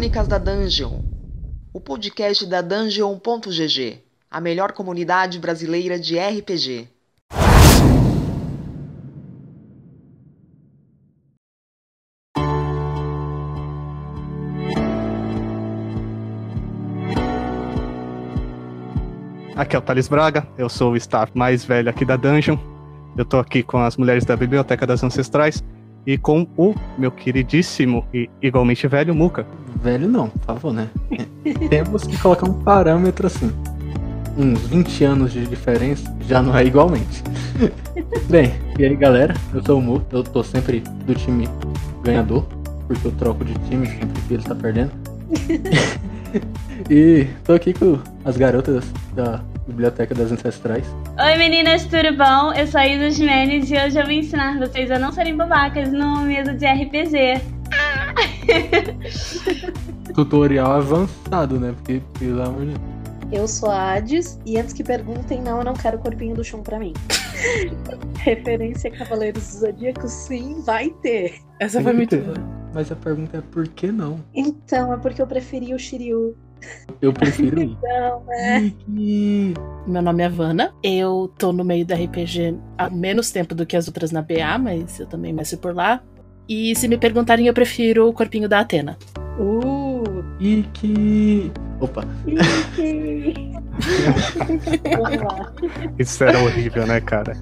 Crônicas da Dungeon, o podcast da Dungeon.gg, a melhor comunidade brasileira de RPG. Aqui é o Thales Braga, eu sou o staff mais velho aqui da Dungeon. Eu tô aqui com as mulheres da Biblioteca das Ancestrais e com o meu queridíssimo e igualmente velho Muca. Velho não, por favor, né? Temos que colocar um parâmetro assim. Uns 20 anos de diferença já não é igualmente. Bem, e aí galera, eu sou o Mu, eu tô sempre do time ganhador, porque eu troco de time sempre que ele tá perdendo. e tô aqui com as garotas da Biblioteca das Ancestrais. Oi meninas, tudo bom? Eu sou a Isa Jimenez e hoje eu vou ensinar vocês a não serem babacas no mesa de RPG. Tutorial avançado, né? Porque, pelo amor de Deus. Eu sou a Hades e antes que perguntem, não, eu não quero o corpinho do chão pra mim. Referência a Cavaleiros do Zodíaco, sim, vai ter. Essa foi muito Tem ter. Mas a pergunta é por que não? Então, é porque eu preferi o Shiryu. Eu prefiro ir. Não, é. Meu nome é Vanna. Eu tô no meio da RPG há menos tempo do que as outras na BA, mas eu também mestro por lá. E se me perguntarem, eu prefiro o corpinho da Atena. Uh, Iki. Opa, lá. Isso era horrível, né, cara?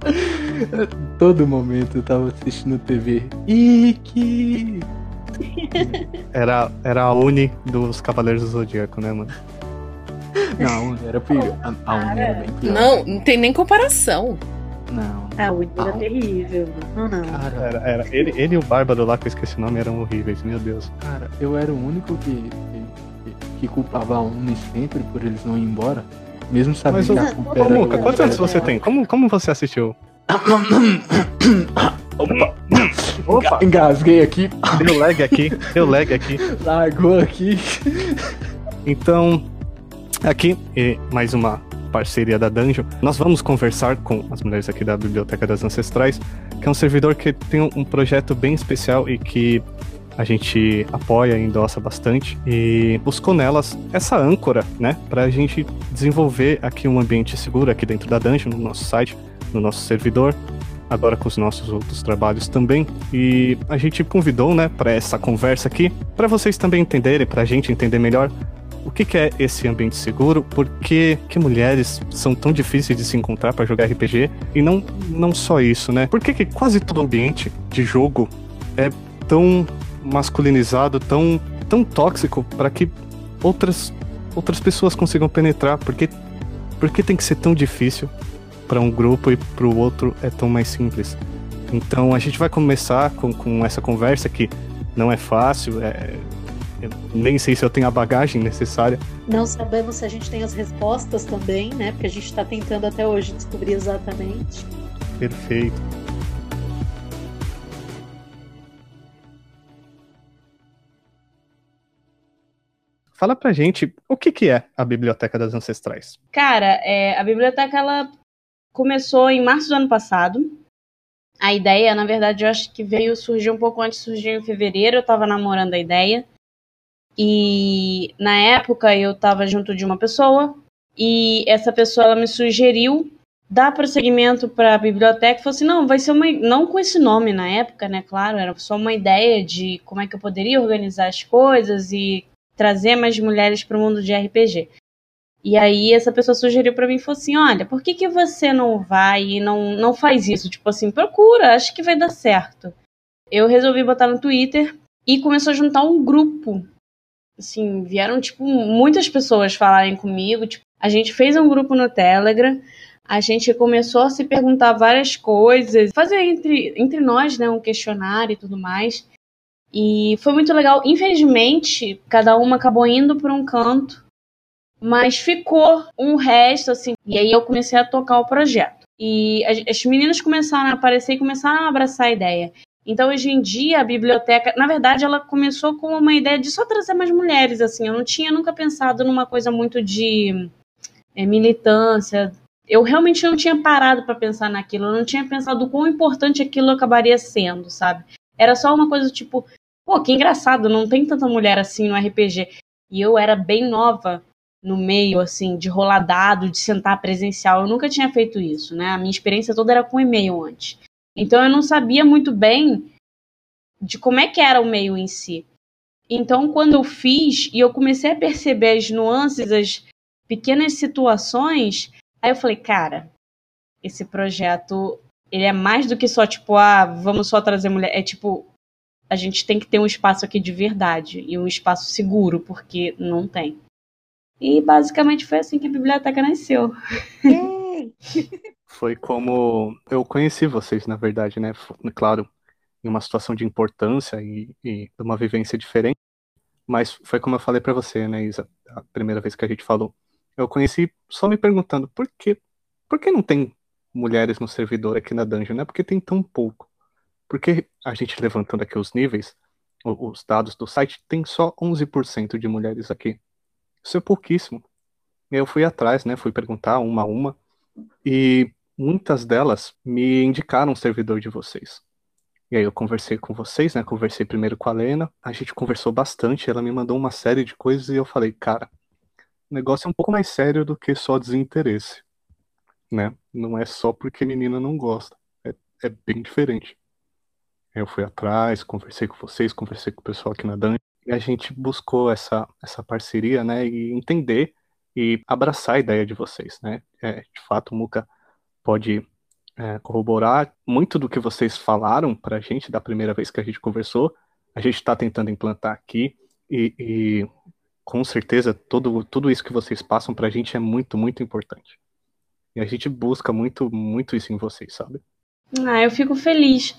todo momento eu tava assistindo TV. Iki. Era, era a Uni dos Cavaleiros do Zodíaco, né, mano? Não, era pior. A, a Uni era bem pior. Não, não tem nem comparação. Não. Ah, o Uni era terrível. Não, não. Cara, Era, era. Ele, ele e o Bárbaro lá, que eu esqueci o nome, eram horríveis, meu Deus. cara, eu era o único que, que, que- culpava a Uni sempre por eles não ir embora. Mesmo sabendo Mas, que a culpa Ô, era Muca, do- quantos anos você tem? Como, como você assistiu? Opa! Engasguei aqui, Deu lag aqui, deu lag aqui. largou aqui. Então, aqui, e mais uma parceria da Dungeon, nós vamos conversar com as mulheres aqui da Biblioteca das Ancestrais, que é um servidor que tem um projeto bem especial e que a gente apoia e endossa bastante e buscou nelas essa âncora, né, pra gente desenvolver aqui um ambiente seguro aqui dentro da Dungeon, no nosso site, no nosso servidor, agora com os nossos outros trabalhos também. E a gente convidou, né, para essa conversa aqui, para vocês também entenderem, pra gente entender melhor o que, que é esse ambiente seguro, por que, que mulheres são tão difíceis de se encontrar para jogar RPG, e não, não só isso, né? Por que, que quase todo ambiente de jogo é tão masculinizado, tão, tão tóxico para que outras, outras pessoas consigam penetrar? Por que, por que tem que ser tão difícil para um grupo e para o outro é tão mais simples? Então a gente vai começar com, com essa conversa que não é fácil, é, eu nem sei se eu tenho a bagagem necessária. Não sabemos se a gente tem as respostas também, né? Porque a gente tá tentando até hoje descobrir exatamente. Perfeito. Fala pra gente o que, que é a Biblioteca das Ancestrais. Cara, é, a biblioteca ela começou em março do ano passado. A ideia, na verdade, eu acho que veio surgir um pouco antes, surgiu em fevereiro, eu tava namorando a ideia. E na época eu tava junto de uma pessoa e essa pessoa ela me sugeriu dar prosseguimento para a biblioteca. Falou assim: "Não, vai ser uma não com esse nome na época, né, claro, era só uma ideia de como é que eu poderia organizar as coisas e trazer mais mulheres para o mundo de RPG". E aí essa pessoa sugeriu pra mim, falou assim, olha, por que, que você não vai e não, não faz isso? Tipo assim, procura, acho que vai dar certo. Eu resolvi botar no Twitter e começou a juntar um grupo. Assim, vieram, tipo, muitas pessoas falarem comigo. Tipo, a gente fez um grupo no Telegram, a gente começou a se perguntar várias coisas, fazer entre, entre nós, né, um questionário e tudo mais. E foi muito legal. Infelizmente, cada uma acabou indo por um canto mas ficou um resto, assim. E aí eu comecei a tocar o projeto. E as meninas começaram a aparecer e começaram a abraçar a ideia. Então, hoje em dia, a biblioteca, na verdade, ela começou com uma ideia de só trazer mais mulheres, assim. Eu não tinha nunca pensado numa coisa muito de é, militância. Eu realmente não tinha parado para pensar naquilo. Eu não tinha pensado o quão importante aquilo acabaria sendo, sabe? Era só uma coisa tipo, pô, que engraçado, não tem tanta mulher assim no RPG. E eu era bem nova no meio, assim, de rolar dado, de sentar presencial. Eu nunca tinha feito isso, né? A minha experiência toda era com e-mail antes. Então eu não sabia muito bem de como é que era o meio em si. Então, quando eu fiz e eu comecei a perceber as nuances, as pequenas situações, aí eu falei, cara, esse projeto, ele é mais do que só tipo, ah, vamos só trazer mulher, é tipo, a gente tem que ter um espaço aqui de verdade e um espaço seguro, porque não tem. E basicamente foi assim que a biblioteca nasceu. Foi como eu conheci vocês, na verdade, né? Claro, em uma situação de importância e, e de uma vivência diferente. Mas foi como eu falei para você, né, Isa, a primeira vez que a gente falou. Eu conheci só me perguntando por que, por que não tem mulheres no servidor aqui na dungeon, né? Porque tem tão pouco. Porque a gente levantando aqui os níveis, os dados do site, tem só 11% de mulheres aqui. Isso é pouquíssimo. Eu fui atrás, né? Fui perguntar uma a uma. E muitas delas me indicaram um servidor de vocês. E aí eu conversei com vocês, né? Conversei primeiro com a Lena, a gente conversou bastante, ela me mandou uma série de coisas e eu falei, cara, o negócio é um pouco mais sério do que só desinteresse, né? Não é só porque menina não gosta, é, é bem diferente. Eu fui atrás, conversei com vocês, conversei com o pessoal aqui na Dan e a gente buscou essa, essa parceria, né? E entender e abraçar a ideia de vocês, né? É, de fato, Muca pode é, corroborar muito do que vocês falaram para a gente da primeira vez que a gente conversou. A gente está tentando implantar aqui e, e, com certeza tudo, tudo isso que vocês passam para a gente é muito, muito importante. E a gente busca muito, muito isso em vocês, sabe? Ah, eu fico feliz.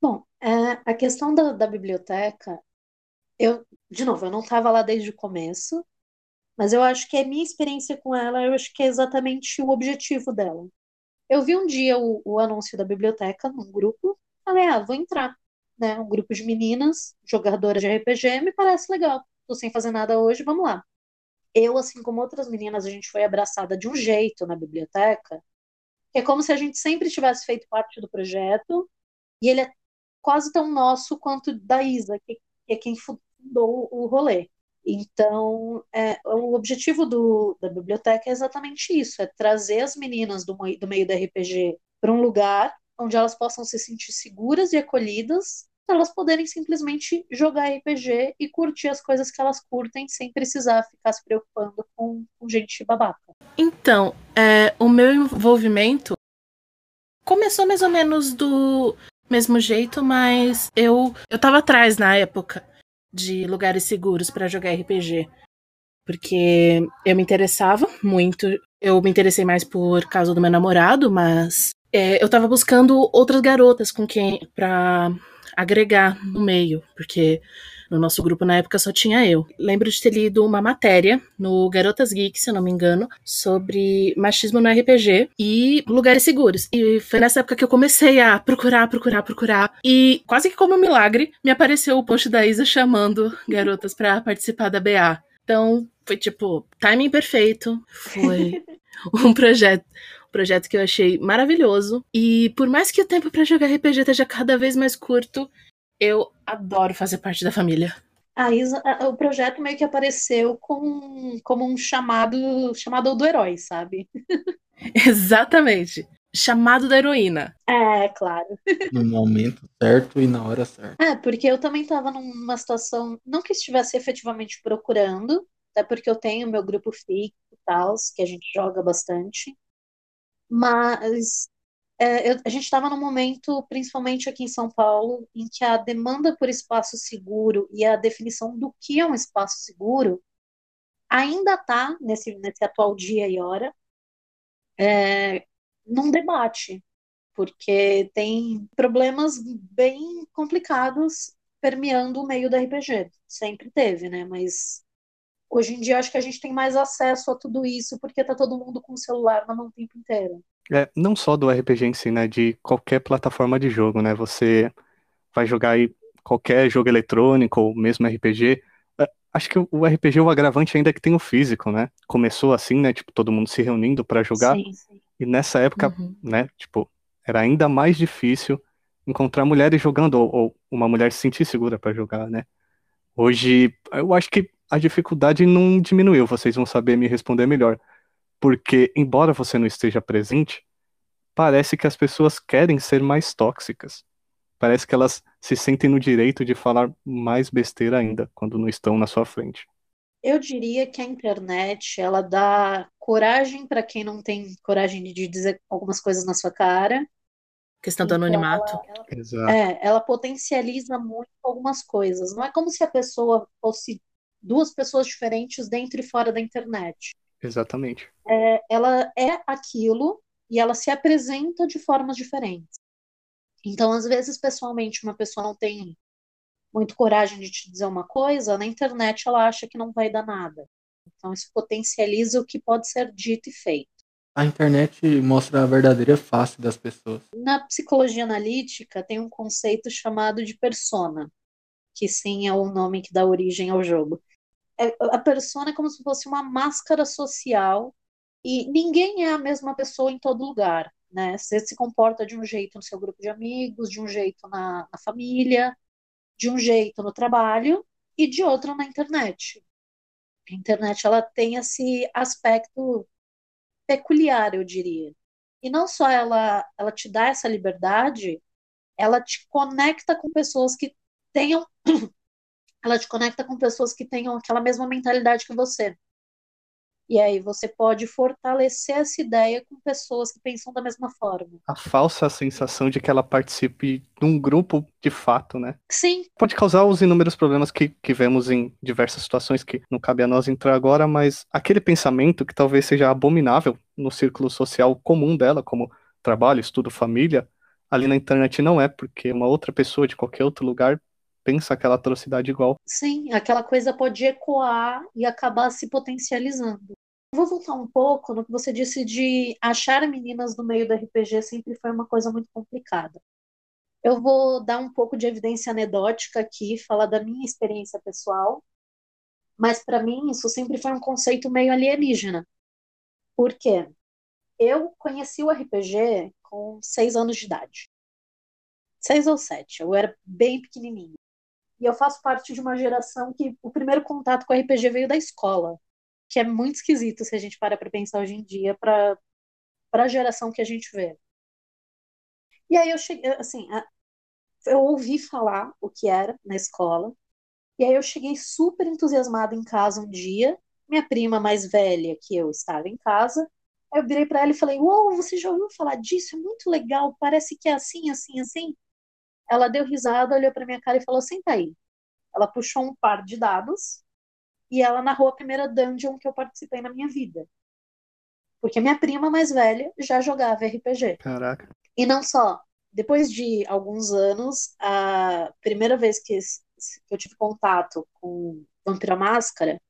Bom, é, a questão da, da biblioteca, eu, de novo, eu não estava lá desde o começo, mas eu acho que a minha experiência com ela, eu acho que é exatamente o objetivo dela. Eu vi um dia o, o anúncio da biblioteca num grupo, falei, ah, vou entrar. Né? Um grupo de meninas, jogadoras de RPG, me parece legal. Tô sem fazer nada hoje, vamos lá. Eu, assim como outras meninas, a gente foi abraçada de um jeito na biblioteca, é como se a gente sempre tivesse feito parte do projeto, e ele é quase tão nosso quanto da Isa, que é quem fundou o rolê. Então, é, o objetivo do, da biblioteca é exatamente isso: é trazer as meninas do, do meio do RPG para um lugar onde elas possam se sentir seguras e acolhidas, para elas poderem simplesmente jogar RPG e curtir as coisas que elas curtem sem precisar ficar se preocupando com, com gente babaca. Então, é, o meu envolvimento começou mais ou menos do mesmo jeito, mas eu eu tava atrás na época de lugares seguros para jogar RPG. Porque eu me interessava muito. Eu me interessei mais por causa do meu namorado, mas é, eu tava buscando outras garotas com quem. pra agregar no meio. Porque no nosso grupo na época só tinha eu. Lembro de ter lido uma matéria no Garotas Geek, se eu não me engano, sobre machismo no RPG e lugares seguros. E foi nessa época que eu comecei a procurar, procurar, procurar. E quase que como um milagre, me apareceu o post da Isa chamando garotas para participar da BA. Então, foi tipo, timing perfeito. Foi um projeto projeto que eu achei maravilhoso. E por mais que o tempo para jogar RPG esteja cada vez mais curto, eu adoro fazer parte da família. A Isa, o projeto meio que apareceu com, como um chamado chamado do herói, sabe? Exatamente. Chamado da heroína. É, claro. No momento certo e na hora certa. É, porque eu também estava numa situação, não que estivesse efetivamente procurando, até porque eu tenho meu grupo fixo e tal, que a gente joga bastante. Mas é, eu, a gente estava num momento, principalmente aqui em São Paulo, em que a demanda por espaço seguro e a definição do que é um espaço seguro ainda está, nesse, nesse atual dia e hora, é, num debate, porque tem problemas bem complicados permeando o meio do RPG. Sempre teve, né? Mas hoje em dia acho que a gente tem mais acesso a tudo isso porque tá todo mundo com o celular na mão o tempo inteiro. É, não só do RPG em si, né? De qualquer plataforma de jogo, né? Você vai jogar aí qualquer jogo eletrônico ou mesmo RPG. É, acho que o RPG, o agravante ainda é que tem o físico, né? Começou assim, né? Tipo, todo mundo se reunindo para jogar. Sim, sim. E nessa época, Uhum. né? Tipo, era ainda mais difícil encontrar mulheres jogando ou, ou uma mulher se sentir segura para jogar, né? Hoje, eu acho que a dificuldade não diminuiu, vocês vão saber me responder melhor. Porque, embora você não esteja presente, parece que as pessoas querem ser mais tóxicas. Parece que elas se sentem no direito de falar mais besteira ainda quando não estão na sua frente. Eu diria que a internet, ela dá coragem para quem não tem coragem de dizer algumas coisas na sua cara. Questão do Então, anonimato. ela- Exato. É, ela potencializa muito algumas coisas. Não é como se a pessoa fosse duas pessoas diferentes dentro e fora da internet. Exatamente. É, ela é aquilo e ela se apresenta de formas diferentes. Então, às vezes, pessoalmente, uma pessoa não tem muito coragem de te dizer uma coisa, na internet ela acha que não vai dar nada. Então, isso potencializa o que pode ser dito e feito. A internet mostra a verdadeira face das pessoas. Na psicologia analítica, tem um conceito chamado de persona, que sim é o nome que dá origem ao jogo. É- A persona é como se fosse uma máscara social e ninguém é a mesma pessoa em todo lugar, né? Você se comporta de um jeito no seu grupo de amigos, de um jeito na, na família, de um jeito no trabalho e de outro na internet. A internet ela tem esse aspecto peculiar, eu diria. E não só ela, ela te dá essa liberdade, ela te conecta com pessoas que tenham, ela te conecta com pessoas que tenham aquela mesma mentalidade que você. E aí você pode fortalecer essa ideia com pessoas que pensam da mesma forma. A falsa sensação de que ela participe de um grupo de fato, né? Sim, Pode causar os inúmeros problemas que, que vemos em diversas situações que não cabe a nós entrar agora, mas aquele pensamento que talvez seja abominável no círculo social comum dela, como trabalho, estudo, família, ali na internet não é, porque uma outra pessoa de qualquer outro lugar pensa aquela atrocidade igual. sim, aquela coisa pode ecoar e acabar se potencializando. Vou voltar um pouco no que você disse de achar meninas no meio do RPG sempre foi uma coisa muito complicada. Eu vou dar um pouco de evidência anedótica aqui, falar da minha experiência pessoal, mas para mim isso sempre foi um conceito meio alienígena. Por quê? Eu conheci o RPG com seis anos de idade. Seis ou sete, eu era bem pequenininha. E eu faço parte de uma geração que o primeiro contato com RPG veio da escola, que é muito esquisito se a gente para para pensar hoje em dia para para a geração que a gente vê. E aí eu cheguei, assim, eu ouvi falar o que era na escola, e aí eu cheguei super entusiasmada em casa um dia, minha prima mais velha que eu estava em casa, aí eu virei para ela e falei: Uou, você já ouviu falar disso? É muito legal, parece que é assim, assim, assim. Ela deu risada, olhou para minha cara e falou: Senta aí. Ela puxou um par de dados e ela narrou a primeira dungeon que eu participei na minha vida. Porque minha prima mais velha já jogava RPG. Caraca. E não só. Depois de alguns anos, a primeira vez que eu tive contato com Vampira Máscara,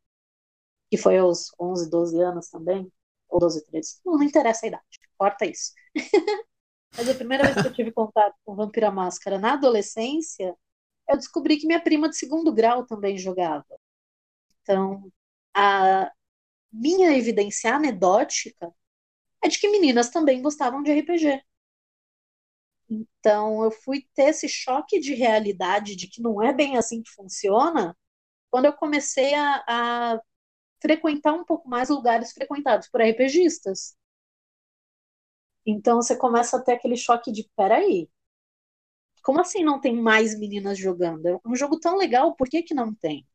que foi aos 11, 12 anos também, ou 12, 13, não, não interessa a idade, corta isso. Mas a primeira vez que eu tive contato com Vampira Máscara na adolescência, eu descobri que minha prima de segundo grau também jogava. Então, a minha evidência anedótica é de que meninas também gostavam de RPG. Então, eu fui ter esse choque de realidade de que não é bem assim que funciona quando eu comecei a, a frequentar um pouco mais lugares frequentados por RPGistas. Então, você começa a ter aquele choque de: peraí, como assim não tem mais meninas jogando? É um jogo tão legal, por que que não tem?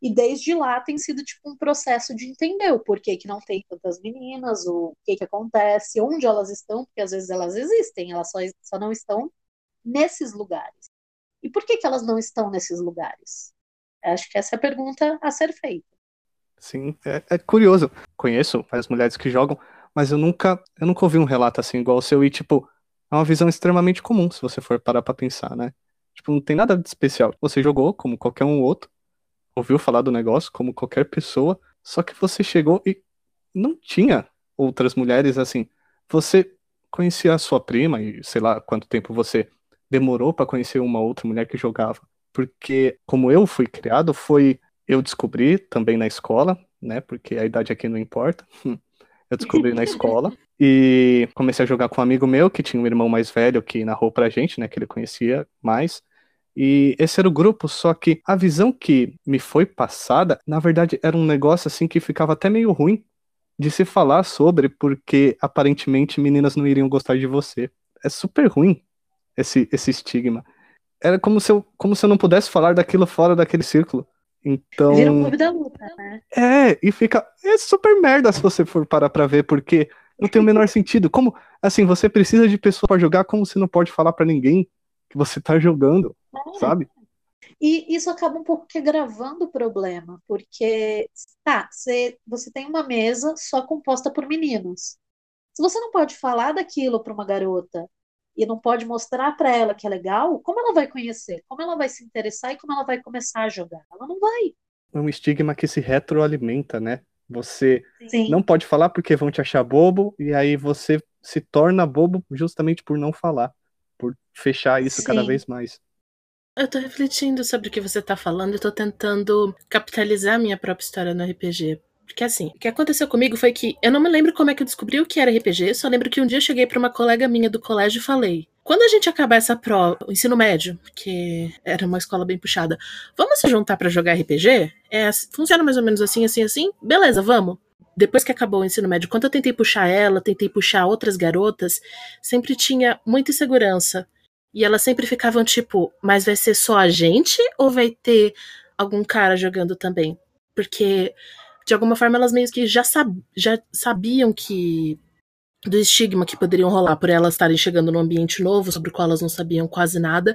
E desde lá tem sido tipo um processo de entender o porquê que não tem tantas meninas, o que que acontece, onde elas estão, porque às vezes elas existem, elas só, só não estão nesses lugares. E por que que elas não estão nesses lugares? Acho que essa é a pergunta a ser feita. Sim, é, é curioso. Conheço várias mulheres que jogam, mas eu nunca, eu nunca ouvi um relato assim igual o seu e, tipo, é uma visão extremamente comum, se você for parar pra pensar, né? Tipo, não tem nada de especial. Você jogou como qualquer um outro, ouviu falar do negócio como qualquer pessoa, só que você chegou e não tinha outras mulheres assim. Você conhecia a sua prima e sei lá quanto tempo você demorou pra conhecer uma outra mulher que jogava. Porque como eu fui criado, foi eu descobri também na escola, né? Porque a idade aqui não importa. Eu descobri na escola e comecei a jogar com um amigo meu que tinha um irmão mais velho que narrou pra gente, né, que ele conhecia mais. E esse era o grupo, só que a visão que me foi passada, na verdade, era um negócio assim que ficava até meio ruim de se falar sobre, porque aparentemente meninas não iriam gostar de você. É super ruim esse, esse estigma. Era como se, eu, como se eu não pudesse falar daquilo fora daquele círculo. Então. Vira um clube da luta, né? É, e fica. É super merda se você for parar pra ver, porque não tem o menor sentido. Como, assim, você precisa de pessoa para jogar, como você não pode falar para ninguém que você tá jogando, É. sabe? E isso acaba um pouco que gravando o problema, porque tá, você, você tem uma mesa só composta por meninos. Se você não pode falar daquilo para uma garota e não pode mostrar para ela que é legal, como ela vai conhecer? Como ela vai se interessar e como ela vai começar a jogar? Ela não vai. É um estigma que se retroalimenta, né? Você Sim. não pode falar porque vão te achar bobo, e aí você se torna bobo justamente por não falar, por fechar isso cada Sim. vez mais. Eu tô refletindo sobre o que você tá falando e tô tentando capitalizar a minha própria história no RPG. Porque assim, o que aconteceu comigo foi que eu não me lembro como é que eu descobri o que era RPG, só lembro que um dia eu cheguei pra uma colega minha do colégio e falei: quando a gente acabar essa prova, o ensino médio, porque era uma escola bem puxada, vamos se juntar pra jogar RPG? É, assim- funciona mais ou menos assim, assim, assim? Beleza, vamos. Depois que acabou o ensino médio, quando eu tentei puxar ela, tentei puxar outras garotas, sempre tinha muita insegurança. E elas sempre ficavam tipo, mas vai ser só a gente ou vai ter algum cara jogando também? Porque, de alguma forma, elas meio que já, sab já sabiam que. do estigma que poderiam rolar por elas estarem chegando num ambiente novo, sobre o qual elas não sabiam quase nada,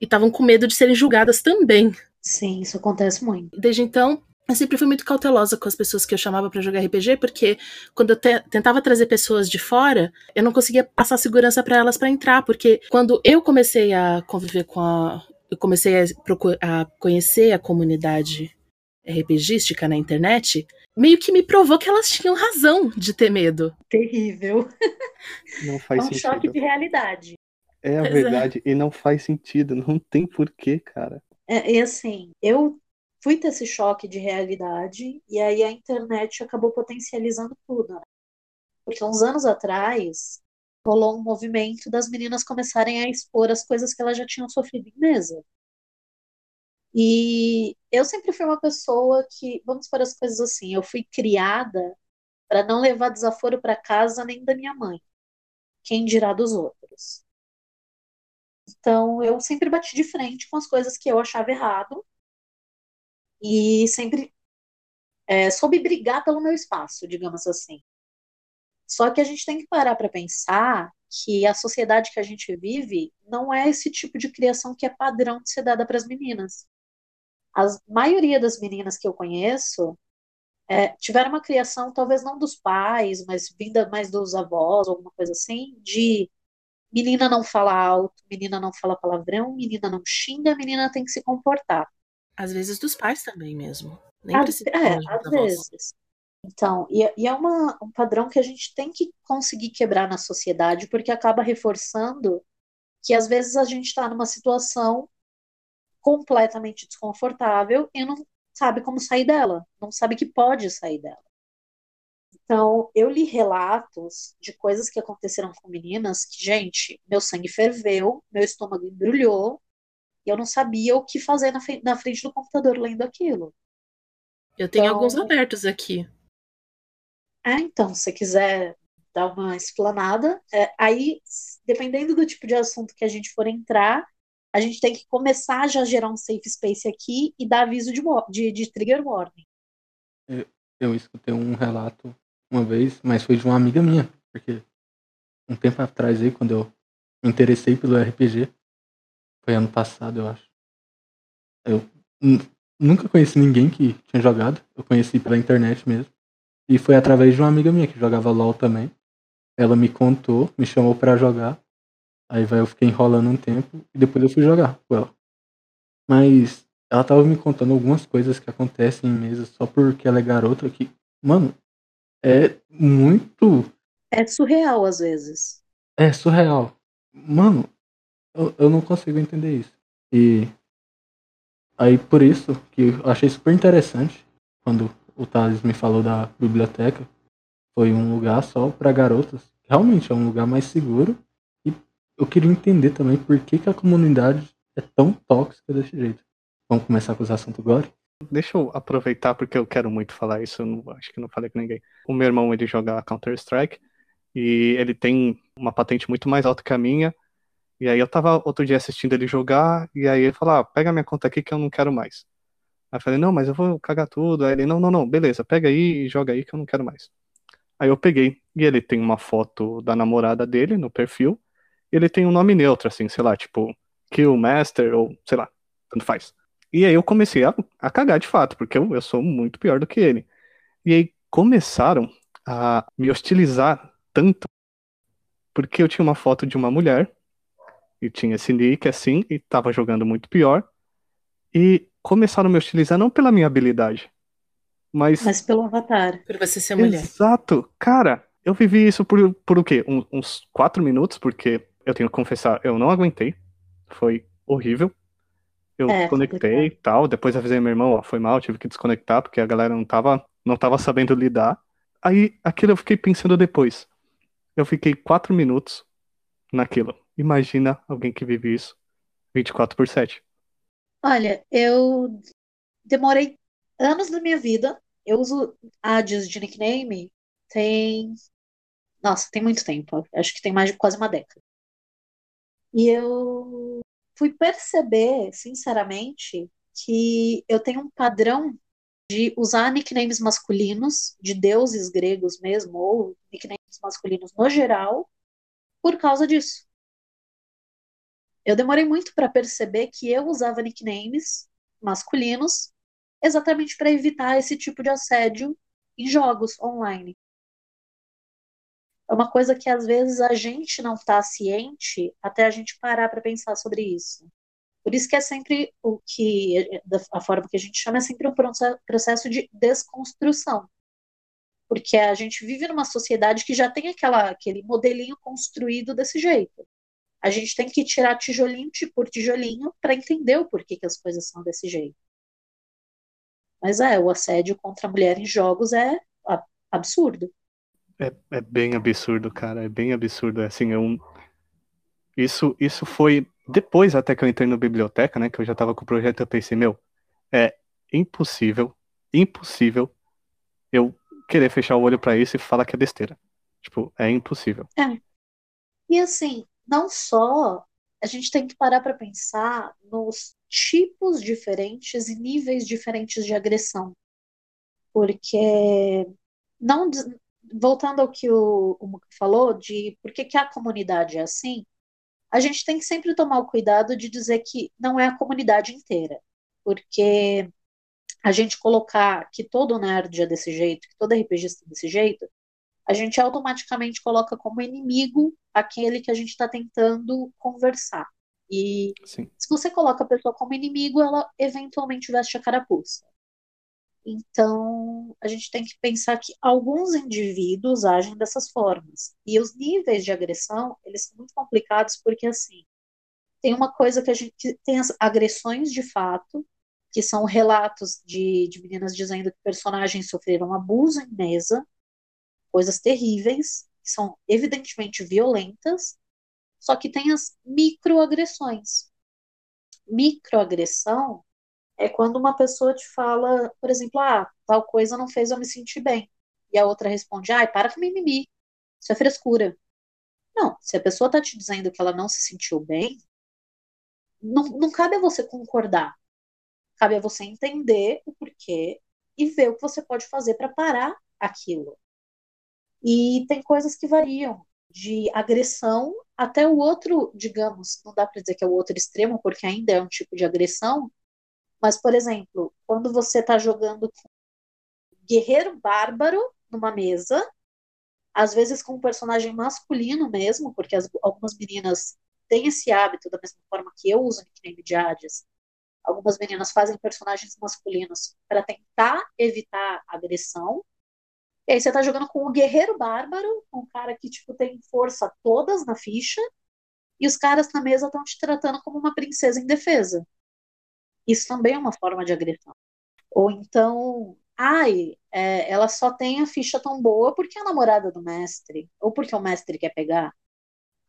e estavam com medo de serem julgadas também. Sim, isso acontece muito. Desde então, eu sempre fui muito cautelosa com as pessoas que eu chamava pra jogar RPG, porque quando eu te- tentava trazer pessoas de fora, eu não conseguia passar segurança pra elas pra entrar, porque quando eu comecei a conviver com a. Eu comecei a, a conhecer a comunidade RPGística na internet, meio que me provou que elas tinham razão de ter medo. Terrível. Não É faz um choque sentido. de realidade. É a Pois é. verdade, e não faz sentido, não tem porquê, cara. É, e assim, eu fui ter esse choque de realidade e aí a internet acabou potencializando tudo, né? Porque uns anos atrás rolou um movimento das meninas começarem a expor as coisas que elas já tinham sofrido em mesa. E eu sempre fui uma pessoa que, vamos para as coisas assim, eu fui criada para não levar desaforo para casa nem da minha mãe, quem dirá dos outros. Então, eu sempre bati de frente com as coisas que eu achava errado e sempre é, soube brigar pelo meu espaço, digamos assim. Só que a gente tem que parar para pensar que a sociedade que a gente vive não é esse tipo de criação que é padrão de ser dada para as meninas. A maioria das meninas que eu conheço é, tiveram uma criação, talvez não dos pais, mas vinda mais dos avós, alguma coisa assim, de menina não fala alto, menina não fala palavrão, menina não xinga, menina tem que se comportar. Às vezes dos pais também mesmo. Nem Às, precisa é, às vezes. Então, e, é- e é uma, um padrão que a gente tem que conseguir quebrar na sociedade, porque acaba reforçando que às vezes a gente está numa situação completamente desconfortável e não sabe como sair dela, não sabe que pode sair dela. Então, eu li relatos de coisas que aconteceram com meninas que, gente, meu sangue ferveu, meu estômago embrulhou, e eu não sabia o que fazer na, na frente do computador lendo aquilo. Eu tenho Então- alguns abertos aqui. É, então, se você quiser dar uma explanada, é, aí, dependendo do tipo de assunto que a gente for entrar, a gente tem que começar a já gerar um safe space aqui e dar aviso de, de, de trigger warning. Eu escutei um relato uma vez, mas foi de uma amiga minha, porque um tempo atrás aí, quando eu me interessei pelo RPG, foi ano passado, eu acho. Eu nu- nunca conheci ninguém que tinha jogado, eu conheci pela internet mesmo. E foi através de uma amiga minha que jogava LOL também. Ela me contou, me chamou pra jogar. Aí vai, eu fiquei enrolando um tempo e depois eu fui jogar com ela. Mas ela tava me contando algumas coisas que acontecem em mesa só porque ela é garota que, mano, é muito. É surreal às vezes. É surreal. Mano, eu, eu não consigo entender isso. E aí por isso que eu achei super interessante quando o Thales me falou da biblioteca. foi um lugar só para garotas. Realmente é um lugar mais seguro. Eu queria entender também por que, que a comunidade é tão tóxica desse jeito. Vamos começar com os assuntos agora? Deixa eu aproveitar porque eu quero muito falar isso. Eu não, acho que não falei com ninguém. O meu irmão ele joga Counter Strike e ele tem uma patente muito mais alta que a minha. E aí eu tava outro dia assistindo ele jogar e aí ele falou: ah, pega minha conta aqui que eu não quero mais. Aí eu falei: não, mas eu vou cagar tudo. Aí ele: não, não, não, beleza, pega aí e joga aí que eu não quero mais. Aí eu peguei e ele tem uma foto da namorada dele no perfil. Ele tem um nome neutro, assim, sei lá, tipo Killmaster ou sei lá, tanto faz. E aí eu comecei a, a cagar de fato, porque eu, eu sou muito pior do que ele. E aí começaram a me hostilizar tanto, porque eu tinha uma foto de uma mulher, e tinha esse nick assim, e tava jogando muito pior. E começaram a me hostilizar não pela minha habilidade, mas. Mas pelo avatar. Por você ser mulher. Exato! Cara, eu vivi isso por, por o quê? Um, uns quatro minutos, porque eu tenho que confessar, eu não aguentei. Foi horrível. Eu É, desconectei e tal. Depois avisei meu irmão, ó, foi mal, tive que desconectar, porque a galera não tava, não tava sabendo lidar. Aí, aquilo eu fiquei pensando depois. Eu fiquei quatro minutos naquilo. Imagina alguém que vive isso 24 por 7. Olha, eu demorei anos da minha vida. Eu uso Hades de nickname tem. Nossa, tem muito tempo. Acho que tem mais de quase uma década. E eu fui perceber, sinceramente, que eu tenho um padrão de usar nicknames masculinos, de deuses gregos mesmo, ou nicknames masculinos no geral, por causa disso. Eu demorei muito para perceber que eu usava nicknames masculinos exatamente para evitar esse tipo de assédio em jogos online. É uma coisa que às vezes a gente não está ciente até a gente parar para pensar sobre isso. Por isso que é sempre o que, a forma que a gente chama, é sempre um processo de desconstrução. Porque a gente vive numa sociedade que já tem aquela, aquele modelinho construído desse jeito. A gente tem que tirar tijolinho por tijolinho para entender o porquê que as coisas são desse jeito. Mas é, o assédio contra a mulher em jogos é absurdo. É, é bem absurdo, cara. É bem absurdo. É assim, é um... isso, isso foi depois até que eu entrei na biblioteca, né? Que eu já tava com o projeto, eu pensei, meu, é impossível, impossível eu querer fechar o olho para isso e falar que é besteira. Tipo, é impossível. É. E assim, não só a gente tem que parar para pensar nos tipos diferentes e níveis diferentes de agressão. Porque não voltando ao que o, o Muka falou de por que, que a comunidade é assim, a gente tem que sempre tomar o cuidado de dizer que não é a comunidade inteira. Porque a gente colocar que todo nerd é desse jeito, que todo RPGista é desse jeito, a gente automaticamente coloca como inimigo aquele que a gente está tentando conversar. E Sim. se você coloca a pessoa como inimigo, ela eventualmente veste a carapuça. Então, a gente tem que pensar que alguns indivíduos agem dessas formas. E os níveis de agressão, eles são muito complicados porque, assim, tem uma coisa que a gente tem as agressões de fato, que são relatos de, de meninas dizendo que personagens sofreram abuso em mesa, coisas terríveis, que são evidentemente violentas, só que tem as microagressões. Microagressão é quando uma pessoa te fala, por exemplo, ah, tal coisa não fez eu me sentir bem. E a outra responde, ai, para com mimimi, isso é frescura. Não, se a pessoa está te dizendo que ela não se sentiu bem, não, não cabe a você concordar. Cabe a você entender o porquê e ver o que você pode fazer para parar aquilo. E tem coisas que variam de agressão até o outro, digamos, não dá para dizer que é o outro extremo, porque ainda é um tipo de agressão, mas, por exemplo, quando você está jogando com guerreiro bárbaro numa mesa, às vezes com um personagem masculino mesmo, porque as, algumas meninas têm esse hábito, da mesma forma que eu uso nickname de Hades, algumas meninas fazem personagens masculinos para tentar evitar agressão, e aí você tá jogando com o guerreiro bárbaro, um cara que, tipo, tem força todas na ficha, e os caras na mesa estão te tratando como uma princesa indefesa. Isso também é uma forma de agressão. Ou então, ai, é, ela só tem a ficha tão boa porque é a namorada do mestre, ou porque o mestre quer pegar.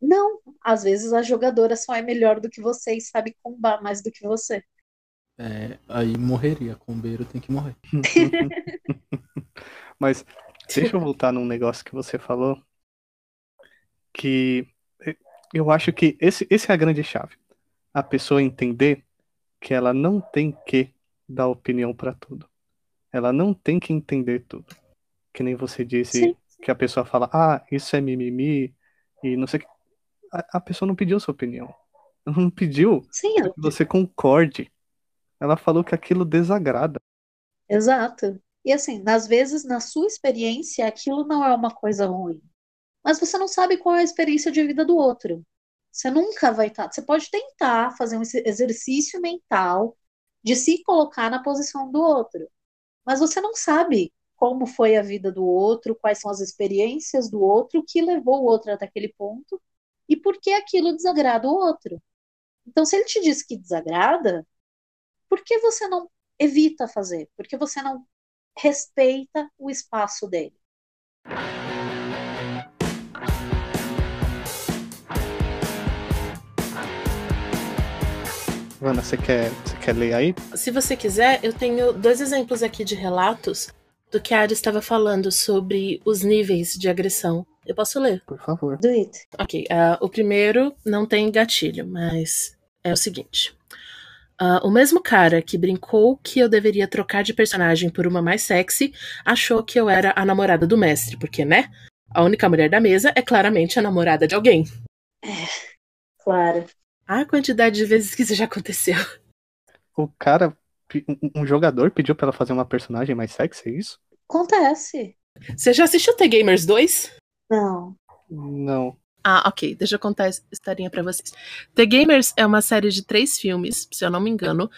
Não, às vezes a jogadora só é melhor do que você e sabe combar mais do que você. É, aí morreria. Combeiro tem que morrer. Mas deixa eu voltar num negócio que você falou. Que eu acho que esse, esse é a grande chave. A pessoa entender que ela não tem que dar opinião para tudo. Ela não tem que entender tudo. Que nem você disse Sim. que a pessoa fala, ah, isso é mimimi, e não sei o que. A, a pessoa não pediu sua opinião. Ela não pediu Sim, ela- que você concorde. Ela falou que aquilo desagrada. exato. E assim, às vezes, na sua experiência, aquilo não é uma coisa ruim. Mas você não sabe qual é a experiência de vida do outro. Você nunca vai estar. Você pode tentar fazer um ex- exercício mental de se colocar na posição do outro. Mas você não sabe como foi a vida do outro, quais são as experiências do outro, que levou o outro até aquele ponto e por que aquilo desagrada o outro. Então, se ele te diz que desagrada, por que você não evita fazer? Por que você não respeita o espaço dele? Ana, você quer, você quer ler aí? Se você quiser, eu tenho dois exemplos aqui de relatos do que a Ari estava falando sobre os níveis de agressão. Eu posso ler? Por favor. Do it. Ok, ah, o primeiro não tem gatilho, mas é o seguinte. Ah, o mesmo cara que brincou que eu deveria trocar de personagem por uma mais sexy achou que eu era a namorada do mestre, porque, né? A única mulher da mesa é claramente a namorada de alguém. Claro. A quantidade de vezes que isso já aconteceu. O cara, um- um jogador pediu pra ela fazer uma personagem mais sexy, é isso? Acontece. Você já assistiu The Gamers 2? Não. Não. Ah, ok. Deixa eu contar essa historinha pra vocês. The Gamers é uma série de três filmes, se eu não me engano.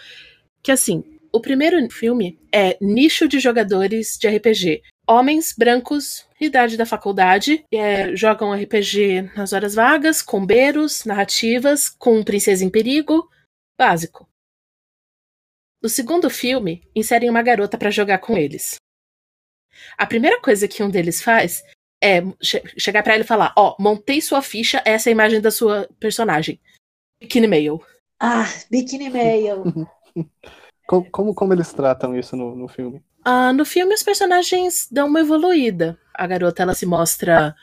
Que assim, o primeiro filme é nicho de jogadores de RPG. Homens brancos, idade da faculdade, é, jogam RPG nas horas vagas, combeiros, narrativas, com princesa em perigo, básico. No segundo filme, inserem uma garota pra jogar com eles. A primeira coisa que um deles faz é che- chegar pra ele e falar: Ó, montei sua ficha, essa é a imagem da sua personagem. Bikini Mail. Ah, Bikini Mail. Co- Como, como eles tratam isso no, no filme? Ah, no filme, os personagens dão uma evoluída. A garota ela se mostra,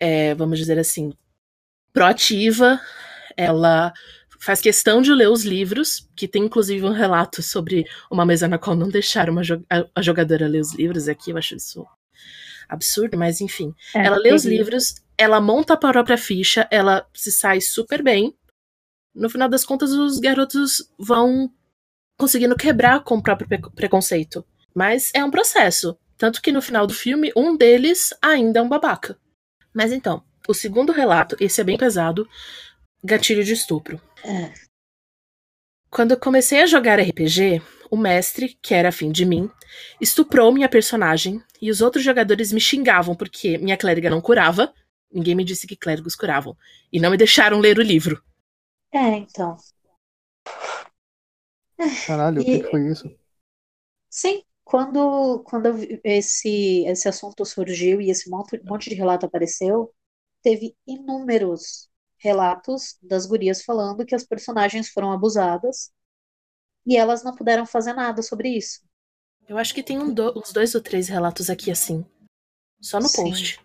é, vamos dizer assim, proativa. Ela faz questão de ler os livros, que tem inclusive um relato sobre uma mesa na qual não deixaram uma jo- a, jogadora ler os livros. Aqui eu acho isso absurdo, mas enfim. É, ela lê os livros, ela monta a própria ficha, ela se sai super bem. No final das contas, os garotos vão conseguindo quebrar com o próprio pre- preconceito. Mas é um processo. Tanto que no final do filme, um deles ainda é um babaca. Mas então, o segundo relato, esse é bem pesado, gatilho de estupro. É. Quando eu comecei a jogar RPG, o mestre, que era afim de mim, estuprou minha personagem e os outros jogadores me xingavam porque minha clériga não curava. Ninguém me disse que clérigos curavam. E não me deixaram ler o livro. É, então. Caralho, o que E- que foi isso? Sim, quando, quando esse, esse assunto surgiu e esse monte, monte de relato apareceu, teve inúmeros relatos das gurias falando que as personagens foram abusadas e elas não puderam fazer nada sobre isso. Eu acho que tem um do- uns dois ou três relatos aqui assim. Só no Sim. post.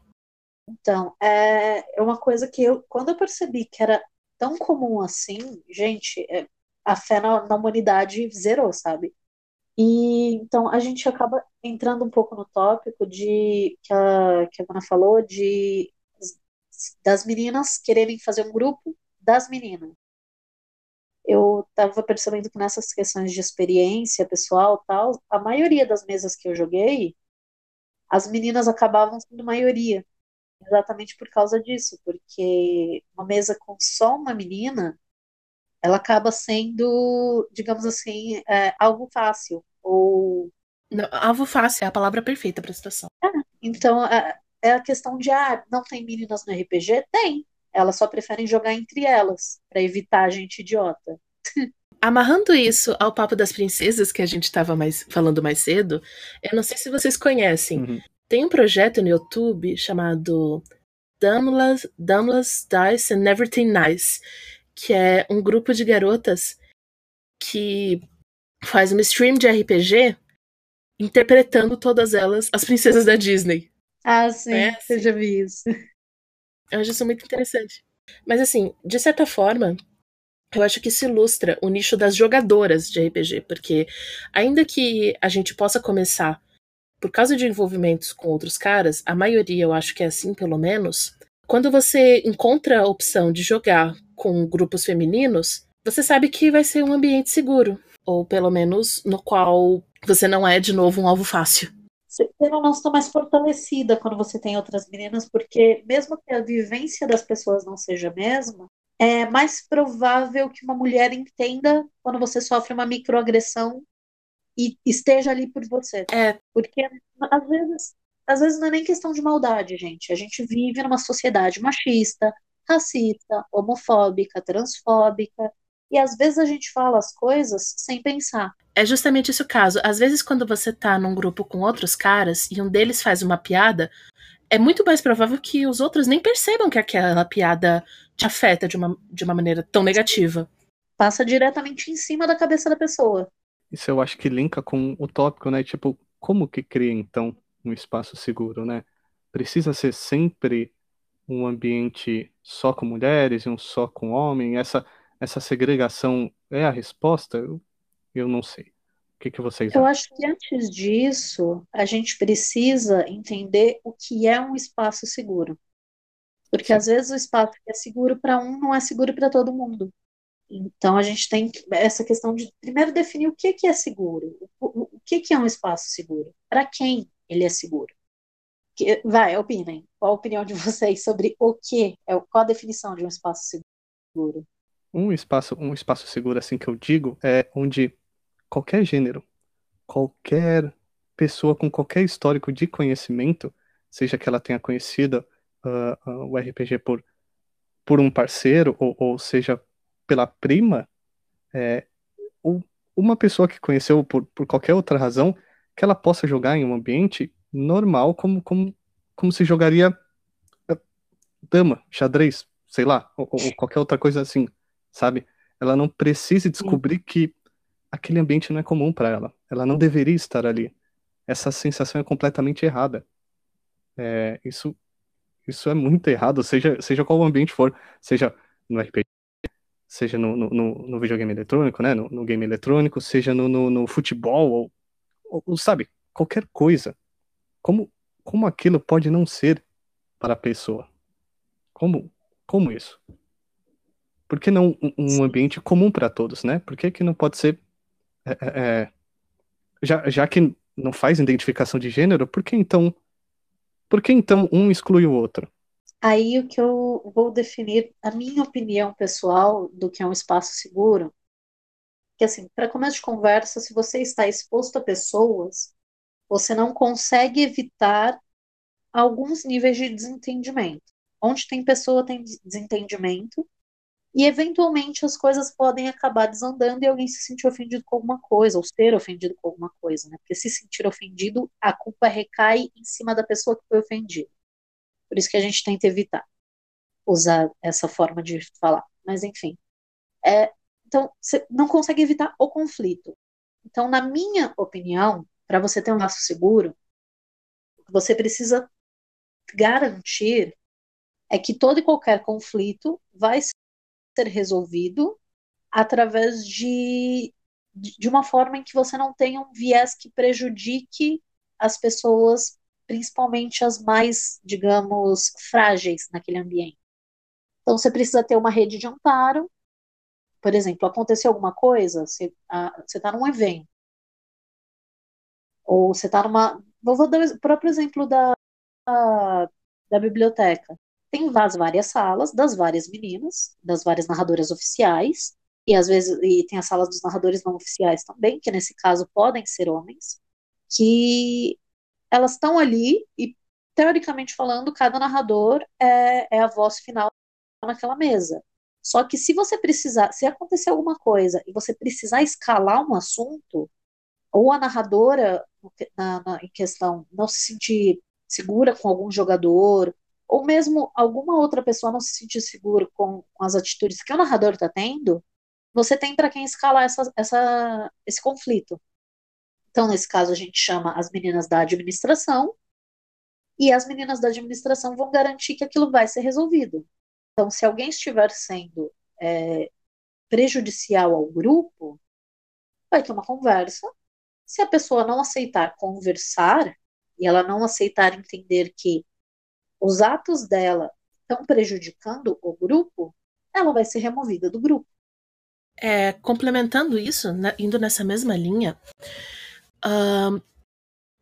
Então, é, é uma coisa que eu, quando eu percebi que era tão comum assim, gente, é, a fé na, na humanidade zerou, sabe? E então a gente acaba entrando um pouco no tópico de que a, que a Ana falou de das meninas quererem fazer um grupo das meninas. Eu estava percebendo que nessas questões de experiência pessoal tal, a maioria das mesas que eu joguei, as meninas acabavam sendo maioria exatamente por causa disso, porque uma mesa com só uma menina, ela acaba sendo, digamos assim, é, algo fácil. Ou Não, alvo fácil é a palavra perfeita pra situação. então é, é a questão de ah, não tem meninas no RPG? Tem. Elas só preferem jogar entre elas para evitar a gente idiota. Amarrando isso ao papo das princesas que a gente estava mais falando mais cedo, eu não sei se vocês conhecem. Uhum. Tem um projeto no YouTube chamado Dumbless, Dumbless Dice and Everything Nice, que é um grupo de garotas que faz uma stream de RPG interpretando todas elas as princesas da Disney. Ah, sim, É, eu sim. já vi isso. Eu acho isso muito interessante. Mas assim, de certa forma, eu acho que isso ilustra o nicho das jogadoras de RPG, porque ainda que a gente possa começar por causa de envolvimentos com outros caras, a maioria eu acho que é assim, pelo menos. Quando você encontra a opção de jogar com grupos femininos, você sabe que vai ser um ambiente seguro, ou pelo menos no qual você não é de novo um alvo fácil. Você ou não está mais fortalecida quando você tem outras meninas, porque mesmo que a vivência das pessoas não seja a mesma, é mais provável que uma mulher entenda quando você sofre uma microagressão e esteja ali por você. É. Porque às vezes, às vezes não é nem questão de maldade, gente. A gente vive numa sociedade machista, racista, homofóbica, transfóbica, e às vezes a gente fala as coisas sem pensar. É justamente esse o caso. Às vezes, quando você tá num grupo com outros caras e um deles faz uma piada, é muito mais provável que os outros nem percebam que aquela piada te afeta de uma, de uma maneira tão negativa. Passa diretamente em cima da cabeça da pessoa. Isso eu acho que linka com o tópico, né? Tipo, como que cria então um espaço seguro, né? Precisa ser sempre um ambiente só com mulheres e um só com homem? Essa, essa segregação é a resposta? Eu, eu não sei. O que, que vocês Eu acham? acho que antes disso, a gente precisa entender o que é um espaço seguro. Porque Sim. às vezes o espaço que é seguro para um não é seguro para todo mundo. Então a gente tem essa questão de primeiro definir o que que é seguro. O, o- o que que é um espaço seguro? Para quem ele é seguro? Que- vai, opinem. Qual a opinião de vocês sobre o que é, qual a definição de um espaço seguro? Um espaço, um espaço seguro, assim que eu digo, é onde qualquer gênero, qualquer pessoa com qualquer histórico de conhecimento, seja que ela tenha conhecido ah, ah, o RPG por, por um parceiro, ou, ou seja pela prima, é, ou uma pessoa que conheceu por, por qualquer outra razão, que ela possa jogar em um ambiente normal, como, como, como se jogaria ah, dama, xadrez, sei lá, ou, ou qualquer outra coisa assim, sabe? Ela não precise descobrir que aquele ambiente não é comum para ela. Ela não deveria estar ali. Essa sensação é completamente errada. É, isso, isso é muito errado, seja, seja qual o ambiente for, seja no RPG, seja no, no, no- videogame eletrônico, né? No, no game eletrônico, seja no, no, no futebol, ou- ou, sabe, qualquer coisa. Como, como aquilo pode não ser para a pessoa? Como, como isso? Por que não um, ambiente comum para todos, né? Por que, que não pode ser. é, é, é, já, já que não faz identificação de gênero, por que então. Por que então um exclui o outro? Aí o que eu vou definir a minha opinião pessoal do que é um espaço seguro, que assim, para começo de conversa, se você está exposto a pessoas, você não consegue evitar alguns níveis de desentendimento. Onde tem pessoa tem des- desentendimento e eventualmente as coisas podem acabar desandando e alguém se sentir ofendido com alguma coisa ou ser ofendido com alguma coisa, né? Porque se sentir ofendido, a culpa recai em cima da pessoa que foi ofendida. Por isso que a gente tenta evitar usar essa forma de falar. Mas, enfim. É, então, você não consegue evitar o conflito. Então, na minha opinião, para você ter um laço seguro, você precisa garantir é que todo e qualquer conflito vai ser resolvido através de, de uma forma em que você não tenha um viés que prejudique as pessoas principalmente as mais, digamos, frágeis naquele ambiente. Então, você precisa ter uma rede de amparo. Por exemplo, aconteceu alguma coisa, você está num evento, ou você está numa. Vou, vou dar o próprio exemplo da, da biblioteca. Tem várias, várias salas das várias meninas, das várias narradoras oficiais, e às vezes e tem as salas dos narradores não oficiais também, que nesse caso podem ser homens, que elas estão ali e, teoricamente falando, cada narrador é, é a voz final naquela mesa. Só que se você precisar, se acontecer alguma coisa e você precisar escalar um assunto, ou a narradora na, na, em questão não se sentir segura com algum jogador, ou mesmo alguma outra pessoa não se sentir segura com, com as atitudes que o narrador está tendo, você tem para quem escalar essa, essa, esse conflito. Então, nesse caso, a gente chama as meninas da administração, e as meninas da administração vão garantir que aquilo vai ser resolvido. Então, se alguém estiver sendo é, prejudicial ao grupo, vai ter uma conversa. Se a pessoa não aceitar conversar, e ela não aceitar entender que os atos dela estão prejudicando o grupo, ela vai ser removida do grupo. É, complementando isso, né, indo nessa mesma linha,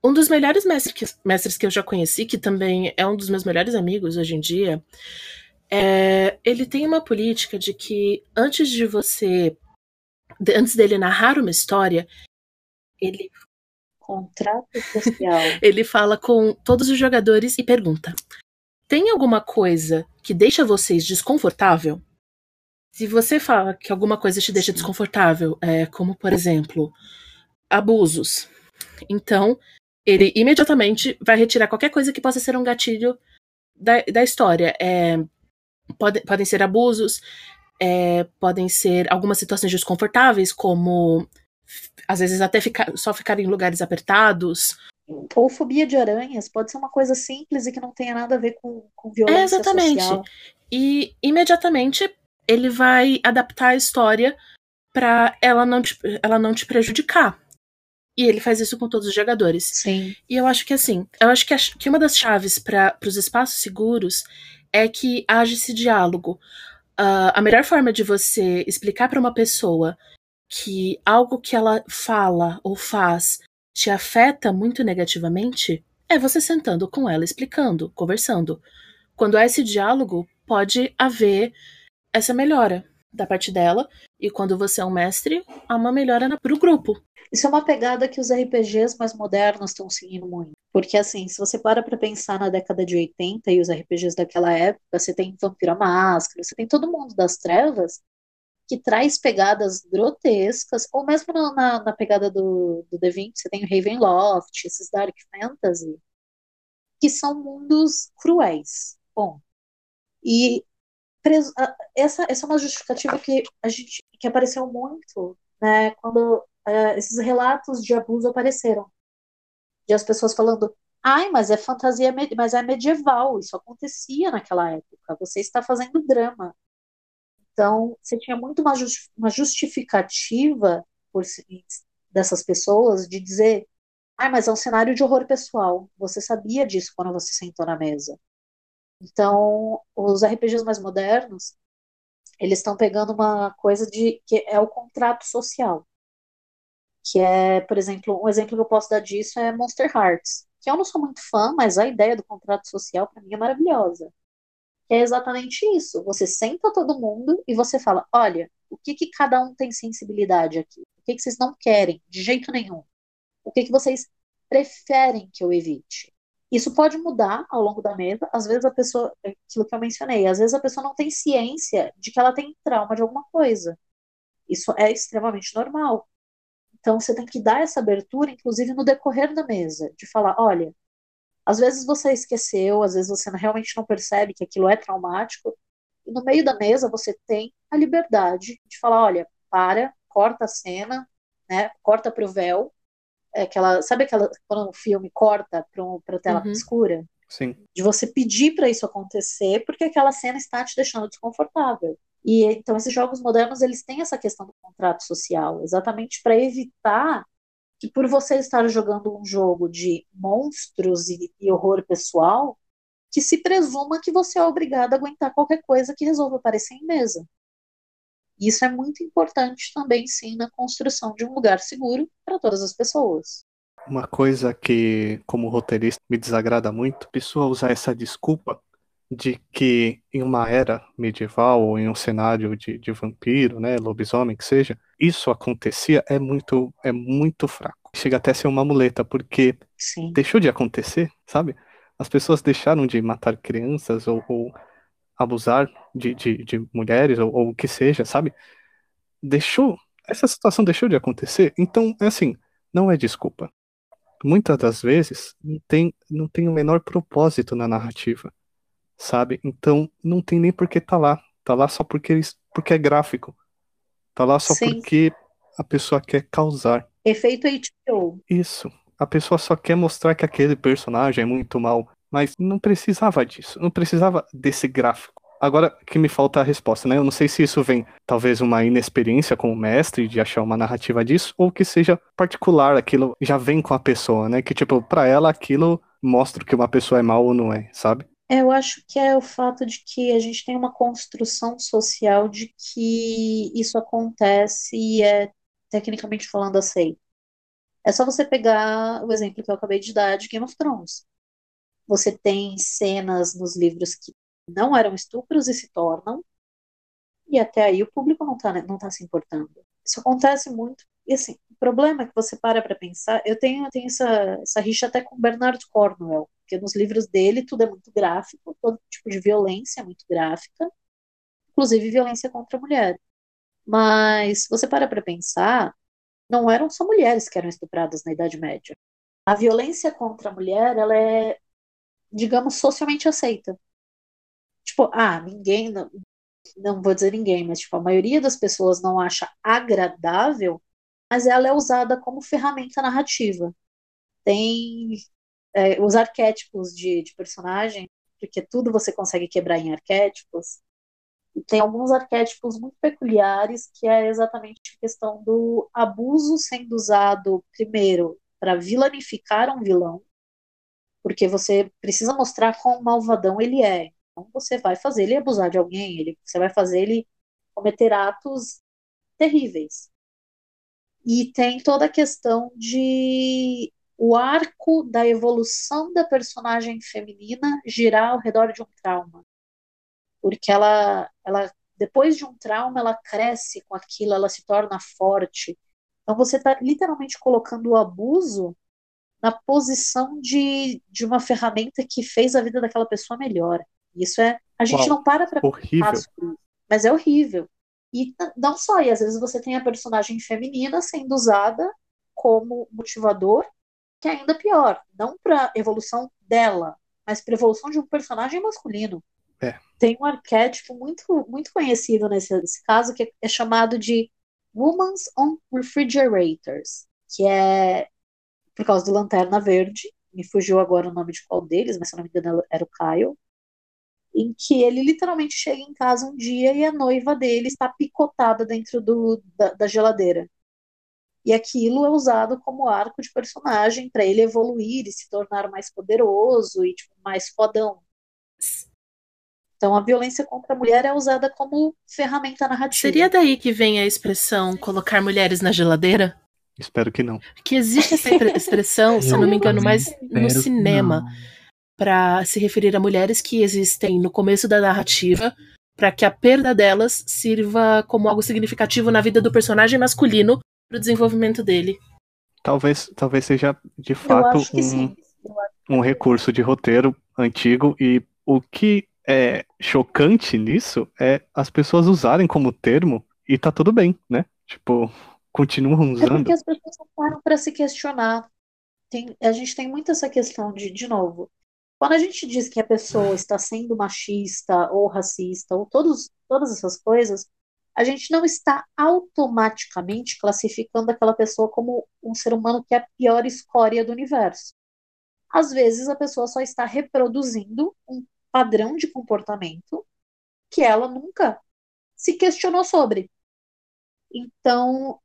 um dos melhores mestres que, mestres que eu já conheci, que também é um dos meus melhores amigos hoje em dia, é, ele tem uma política de que antes de você, antes dele narrar uma história, ele contrato social. ele fala com todos os jogadores e pergunta: tem alguma coisa que deixa vocês desconfortável? Se você fala que alguma coisa te deixa desconfortável, é, como por exemplo, abusos, então ele imediatamente vai retirar qualquer coisa que possa ser um gatilho da, da história. É, pode, podem ser abusos, é, podem ser algumas situações desconfortáveis, como às vezes até ficar, só ficar em lugares apertados. Ou fobia de aranhas, pode ser uma coisa simples e que não tenha nada a ver com, com violência é, exatamente. social. E imediatamente ele vai adaptar a história para ela não te, ela não te prejudicar. E ele faz isso com todos os jogadores. Sim. E eu acho que assim, eu acho que, a, que uma das chaves para os espaços seguros é que haja esse diálogo. Uh, a melhor forma de você explicar para uma pessoa que algo que ela fala ou faz te afeta muito negativamente é você sentando com ela, explicando, conversando. Quando há esse diálogo, pode haver essa melhora da parte dela, e quando você é um mestre, há uma melhora para o grupo. Isso é uma pegada que os RPGs mais modernos estão seguindo muito. Porque, assim, se você para pra pensar na década de 80 e os RPGs daquela época, você tem Vampiro à Máscara, você tem todo mundo das trevas que traz pegadas grotescas, ou mesmo na, na pegada do, do D20, você tem o Ravenloft, esses Dark Fantasy, que são mundos cruéis. Bom, e essa, essa é uma justificativa que a gente que apareceu muito né, quando uh, esses relatos de abuso apareceram. De as pessoas falando, ai, mas é fantasia, mas é medieval, isso acontecia naquela época, você está fazendo drama. Então, você tinha muito uma, uma justificativa por, dessas pessoas de dizer, ai, mas é um cenário de horror pessoal, você sabia disso quando você sentou na mesa. Então, os RPGs mais modernos, eles estão pegando uma coisa de que é o contrato social que é, por exemplo, um exemplo que eu posso dar disso é Monster Hearts, que eu não sou muito fã, mas a ideia do contrato social para mim é maravilhosa. É exatamente isso. Você senta todo mundo e você fala: olha, o que, que cada um tem sensibilidade aqui? O que, que vocês não querem de jeito nenhum? O que, que vocês preferem que eu evite? Isso pode mudar ao longo da mesa. Às vezes a pessoa, é aquilo que eu mencionei, às vezes a pessoa não tem ciência de que ela tem trauma de alguma coisa. Isso é extremamente normal. Então você tem que dar essa abertura, inclusive no decorrer da mesa, de falar, olha, às vezes você esqueceu, às vezes você realmente não percebe que aquilo é traumático, e no meio da mesa você tem a liberdade de falar, olha, para, corta a cena, né, corta para o véu, é aquela, sabe aquela quando um filme corta para a tela uhum. escura? Sim. De você pedir para isso acontecer, porque aquela cena está te deixando desconfortável. E então esses jogos modernos eles têm essa questão do contrato social, exatamente para evitar que por você estar jogando um jogo de monstros e, e, horror pessoal, que se presuma que você é obrigado a aguentar qualquer coisa que resolva aparecer em mesa. Isso é muito importante também, sim, na construção de um lugar seguro para todas as pessoas. Uma coisa que, como roteirista, me desagrada muito, a pessoa usar essa desculpa de que em uma era medieval ou em um cenário de, de vampiro, né, lobisomem que seja, isso acontecia é muito é muito fraco. Chega até a ser uma muleta porque Sim. deixou de acontecer, sabe? As pessoas deixaram de matar crianças ou, ou abusar de, de, de mulheres ou, ou o que seja, sabe? Deixou, essa situação deixou de acontecer, então, é assim, não é desculpa. Muitas das vezes não tem, não tem o menor propósito na narrativa, sabe? Então não tem nem por que tá lá. Tá lá só porque, eles, porque é gráfico. Tá lá só Sim. porque a pessoa quer causar. Efeito HBO. Isso. A pessoa só quer mostrar que aquele personagem é muito mal. Mas não precisava disso. Não precisava desse gráfico. Agora que me falta a resposta, né? Eu não sei se isso vem, talvez, uma inexperiência como mestre de achar uma narrativa disso, ou que seja particular, aquilo já vem com a pessoa, né? Que, tipo, pra ela aquilo mostra que uma pessoa é mal ou não é, sabe? Eu acho que é o fato de que a gente tem uma construção social de que isso acontece e é, tecnicamente falando, aceito. É só você pegar o exemplo que eu acabei de dar de Game of Thrones. Você tem cenas nos livros que não eram estupros e se tornam, e até aí o público não tá, não tá se importando. Isso acontece muito. E assim, o problema é que você para pra pensar. Eu tenho, eu tenho essa, essa rixa até com Bernard Cornwell, porque nos livros dele tudo é muito gráfico, todo tipo de violência é muito gráfica, inclusive violência contra a mulher. Mas você para pra pensar, não eram só mulheres que eram estupradas na Idade Média. A violência contra a mulher, ela é, digamos, socialmente aceita. Tipo, ah, ninguém, não, não vou dizer ninguém, mas tipo, a maioria das pessoas não acha agradável, mas ela é usada como ferramenta narrativa. Tem é, os arquétipos de, de personagem, porque tudo você consegue quebrar em arquétipos. Tem alguns arquétipos muito peculiares, que é exatamente a questão do abuso sendo usado, primeiro, para vilanificar um vilão, porque você precisa mostrar quão malvadão ele é. Então você vai fazer ele abusar de alguém, ele, você vai fazer ele cometer atos terríveis. E tem toda a questão de o arco da evolução da personagem feminina girar ao redor de um trauma. Porque ela, ela depois de um trauma, ela cresce com aquilo, ela se torna forte. Então você está literalmente colocando o abuso na posição de, de uma ferramenta que fez a vida daquela pessoa melhor. Isso é. A gente Uau, não para para Horrível. isso, mas é horrível. E não só, e às vezes você tem a personagem feminina sendo usada como motivador, que é ainda pior, não para evolução dela, mas para evolução de um personagem masculino. É. Tem um arquétipo muito, muito conhecido nesse, nesse caso que é chamado de Women's on Refrigerators, que é por causa do Lanterna Verde, me fugiu agora o nome de qual deles, mas se eu não me engano era o Kyle, em que ele literalmente chega em casa um dia e a noiva dele está picotada dentro do, da, da geladeira. E aquilo é usado como arco de personagem para ele evoluir e se tornar mais poderoso e tipo, mais fodão. Então a violência contra a mulher é usada como ferramenta narrativa. Seria daí que vem a expressão colocar mulheres na geladeira? Espero que não. Que existe essa expressão, se eu não me engano, mais no cinema, para se referir a mulheres que existem no começo da narrativa, para que a perda delas sirva como algo significativo na vida do personagem masculino pro desenvolvimento dele. Talvez, talvez seja de fato um, um recurso de roteiro antigo e o que é chocante nisso é as pessoas usarem como termo e tá tudo bem, né? Tipo, continuam É usando. porque as pessoas não param para se questionar. Tem, a gente tem muito essa questão de, de novo, quando a gente diz que a pessoa está sendo machista ou racista ou todos, todas essas coisas, a gente não está automaticamente classificando aquela pessoa como um ser humano que é a pior escória do universo. Às vezes a pessoa só está reproduzindo um padrão de comportamento que ela nunca se questionou sobre. Então,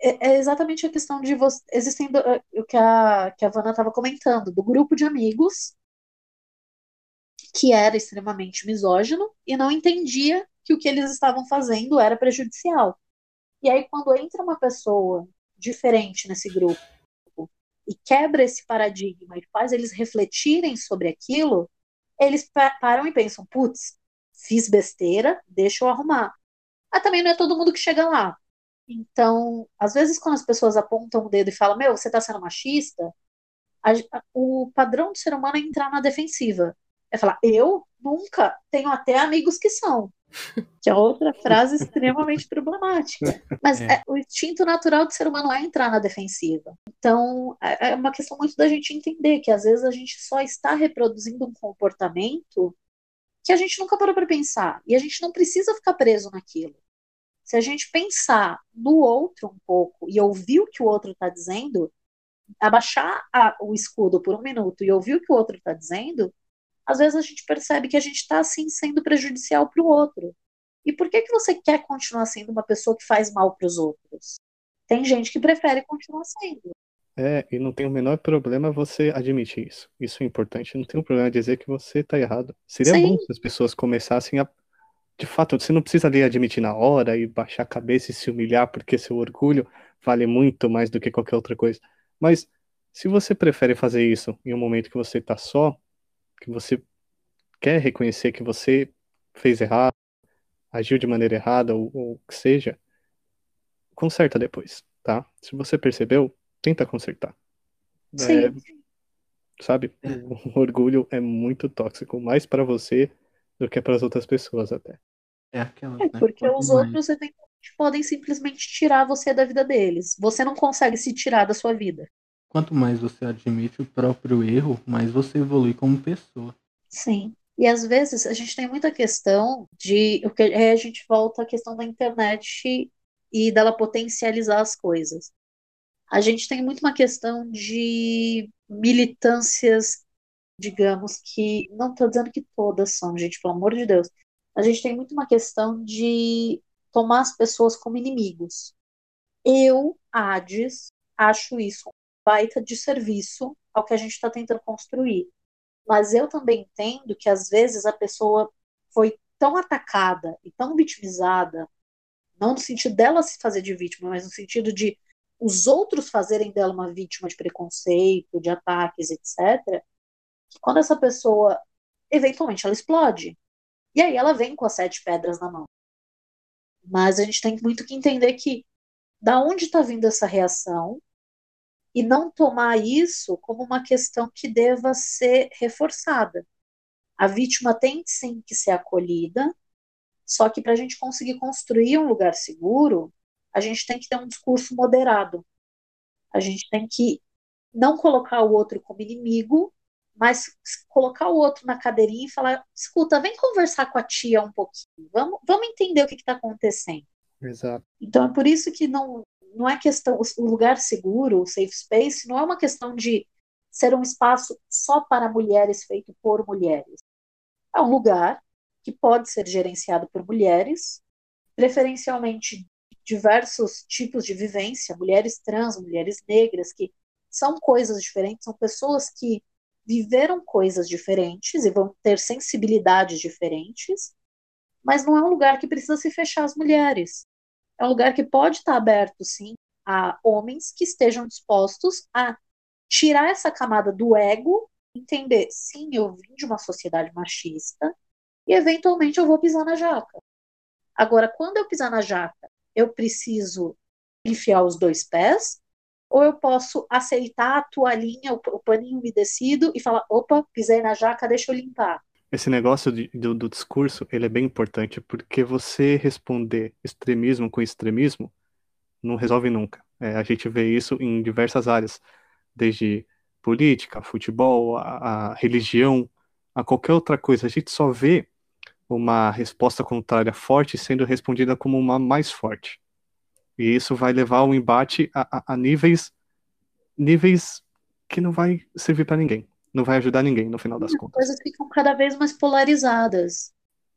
é, é exatamente a questão de você. Existem é, o que a, que a Vanna estava comentando, do grupo de amigos que era extremamente misógino e não entendia que o que eles estavam fazendo era prejudicial. E aí, quando entra uma pessoa diferente nesse grupo e quebra esse paradigma e faz eles refletirem sobre aquilo, eles pa- param e pensam: putz, fiz besteira, deixa eu arrumar. Mas também não é todo mundo que chega lá. Então, às vezes, quando as pessoas apontam o dedo e falam, meu, você está sendo machista, o padrão do ser humano é entrar na defensiva. É falar, eu? Nunca. Tenho até amigos que são. Que é outra frase extremamente problemática. Mas É. é, o instinto natural do ser humano é entrar na defensiva. Então, é é uma questão muito da gente entender que às vezes a gente só está reproduzindo um comportamento que a gente nunca parou para pensar. E a gente não precisa ficar preso naquilo. Se a gente pensar no outro um pouco e ouvir o que o outro está dizendo, abaixar a- o escudo por um minuto e ouvir o que o outro está dizendo, às vezes a gente percebe que a gente está assim sendo prejudicial para o outro. E por que que você quer continuar sendo uma pessoa que faz mal para os outros? Tem gente que prefere continuar sendo. É, e não tem o menor problema você admitir isso. Isso é importante. Não tem um problema dizer que você tá errado. Seria Sim. bom se as pessoas começassem a. De fato, você não precisa ali admitir na hora e baixar a cabeça e se humilhar, porque seu orgulho vale muito mais do que qualquer outra coisa. Mas se você prefere fazer isso em um momento que você tá só, que você quer reconhecer que você fez errado, agiu de maneira errada, ou, ou o que seja, conserta depois, tá? Se você percebeu, tenta consertar. É, Sim. sabe? O orgulho é muito tóxico, mais pra você do que para as outras pessoas até. É aquela, É né? porque os outros eventualmente podem simplesmente tirar você da vida deles. Você não consegue se tirar da sua vida. Quanto mais você admite o próprio erro, mais você evolui como pessoa. Sim. E às vezes a gente tem muita questão de. o que- a gente volta à questão da internet e dela potencializar as coisas. A gente tem muito uma questão de militâncias, digamos que. Não estou dizendo que todas são, gente, pelo amor de Deus. A gente tem muito uma questão de tomar as pessoas como inimigos. Eu, Hades, acho isso baita de serviço ao que a gente está tentando construir. Mas eu também entendo que às vezes a pessoa foi tão atacada e tão vitimizada, não no sentido dela se fazer de vítima, mas no sentido de os outros fazerem dela uma vítima de preconceito, de ataques, etc., que quando essa pessoa, eventualmente, ela explode. E aí ela vem com as sete pedras na mão. Mas a gente tem muito que entender que da onde está vindo essa reação e não tomar isso como uma questão que deva ser reforçada. A vítima tem sim que ser acolhida, só que para a gente conseguir construir um lugar seguro, a gente tem que ter um discurso moderado. A gente tem que não colocar o outro como inimigo, mas colocar o outro na cadeirinha e falar: escuta, vem conversar com a tia um pouquinho, vamos, vamos entender o que está acontecendo. Exato. Então é por isso que não, não é questão, o lugar seguro, o safe space, não é uma questão de ser um espaço só para mulheres feito por mulheres. É um lugar que pode ser gerenciado por mulheres, preferencialmente diversos tipos de vivência, mulheres trans, mulheres negras, que são coisas diferentes, são pessoas que viveram coisas diferentes e vão ter sensibilidades diferentes, mas não é um lugar que precisa se fechar às mulheres. É um lugar que pode estar aberto, sim, a homens que estejam dispostos a tirar essa camada do ego, entender, sim, eu vim de uma sociedade machista e eventualmente eu vou pisar na jaca. Agora, quando eu pisar na jaca, eu preciso enfiar os dois pés ou eu posso aceitar a toalhinha, o, paninho umedecido e falar, opa, pisei na jaca, deixa eu limpar. Esse negócio de, do, do discurso, ele é bem importante, porque você responder extremismo com extremismo não resolve nunca. É, a gente vê isso em diversas áreas, desde política, futebol, a, a religião, a qualquer outra coisa. A gente só vê uma resposta contrária forte sendo respondida como uma mais forte. E isso vai levar o embate a, a, a níveis, níveis que não vai servir para ninguém. Não vai ajudar ninguém no final das As contas. coisas ficam cada vez mais polarizadas.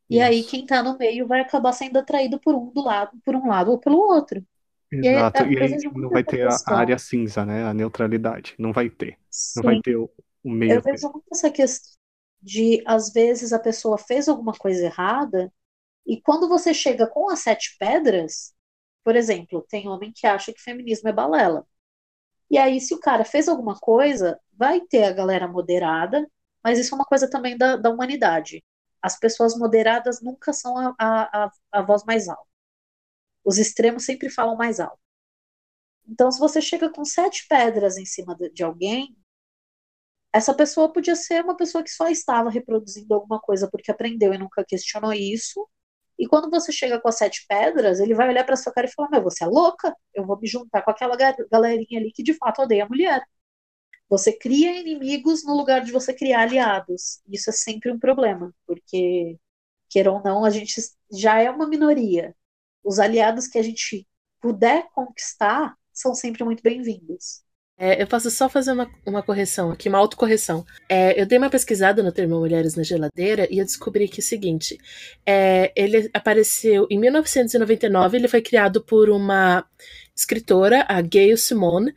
E aí Isso. quem tá no meio vai acabar sendo atraído por um do lado, por um lado ou pelo outro. E aí, Exato, é, e aí vejo não muito vai ter a, área cinza, né? A neutralidade. Não vai ter. Não Sim. vai ter o, o meio Eu vejo muito essa questão de, às vezes, a pessoa fez alguma coisa errada, e quando você chega com as sete pedras, por exemplo, tem homem que acha que feminismo é balela. E aí, se o cara fez alguma coisa, vai ter a galera moderada, mas isso é uma coisa também da, da humanidade. As pessoas moderadas nunca são a, a, a, voz mais alta. Os extremos sempre falam mais alto. Então, se você chega com sete pedras em cima de alguém, essa pessoa podia ser uma pessoa que só estava reproduzindo alguma coisa porque aprendeu e nunca questionou isso. E quando você chega com as sete pedras, ele vai olhar para sua cara e falar: Meu, você é louca? Eu vou me juntar com aquela galerinha ali que de fato odeia a mulher. Você cria inimigos no lugar de você criar aliados. Isso é sempre um problema, porque, queira ou não, a gente já é uma minoria. Os aliados que a gente puder conquistar são sempre muito bem-vindos. É, eu posso só fazer uma, uma correção aqui, uma autocorreção. É, eu dei uma pesquisada no termo Mulheres na Geladeira e eu descobri que é o seguinte: é, ele apareceu em 1999, ele foi criado por uma escritora, a Gayle Simone,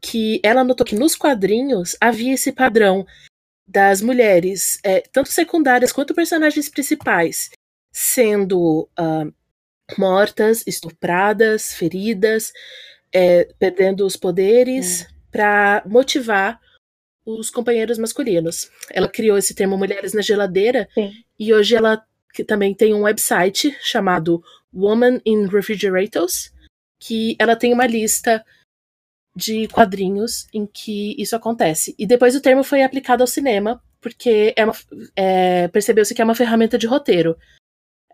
que ela notou que nos quadrinhos havia esse padrão das mulheres, é, tanto secundárias quanto personagens principais, sendo uh, mortas, estupradas, feridas, é, perdendo os poderes, hum para motivar os companheiros masculinos. Ela criou esse termo Mulheres na Geladeira Sim. e hoje ela também tem um website chamado Woman in Refrigerators, que ela tem uma lista de quadrinhos em que isso acontece. E depois o termo foi aplicado ao cinema, porque é é, percebeu-se que é uma ferramenta de roteiro.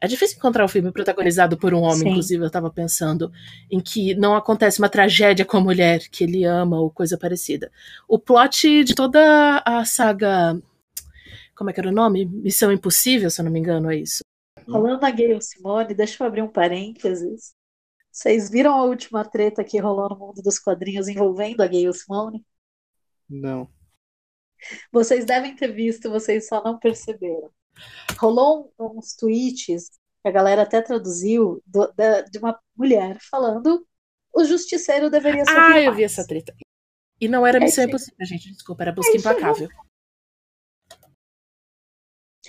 É difícil encontrar um filme protagonizado por um homem, Sim. inclusive eu tava pensando, em que não acontece uma tragédia com a mulher que ele ama ou coisa parecida. O plot de toda a saga. Como é que era o nome? Missão Impossível, se eu não me engano, é isso. Falando na Gayle Simone, deixa eu abrir um parênteses. Vocês viram a última treta que rolou no mundo dos quadrinhos envolvendo a Gayle Simone? Não. Vocês devem ter visto, vocês só não perceberam. Rolou uns tweets, que a galera até traduziu, do, da, de uma mulher falando o justiceiro deveria ser. Ah, eu vi essa treta. E não era é Missão Impossível, gente, desculpa, era Busca Implacável.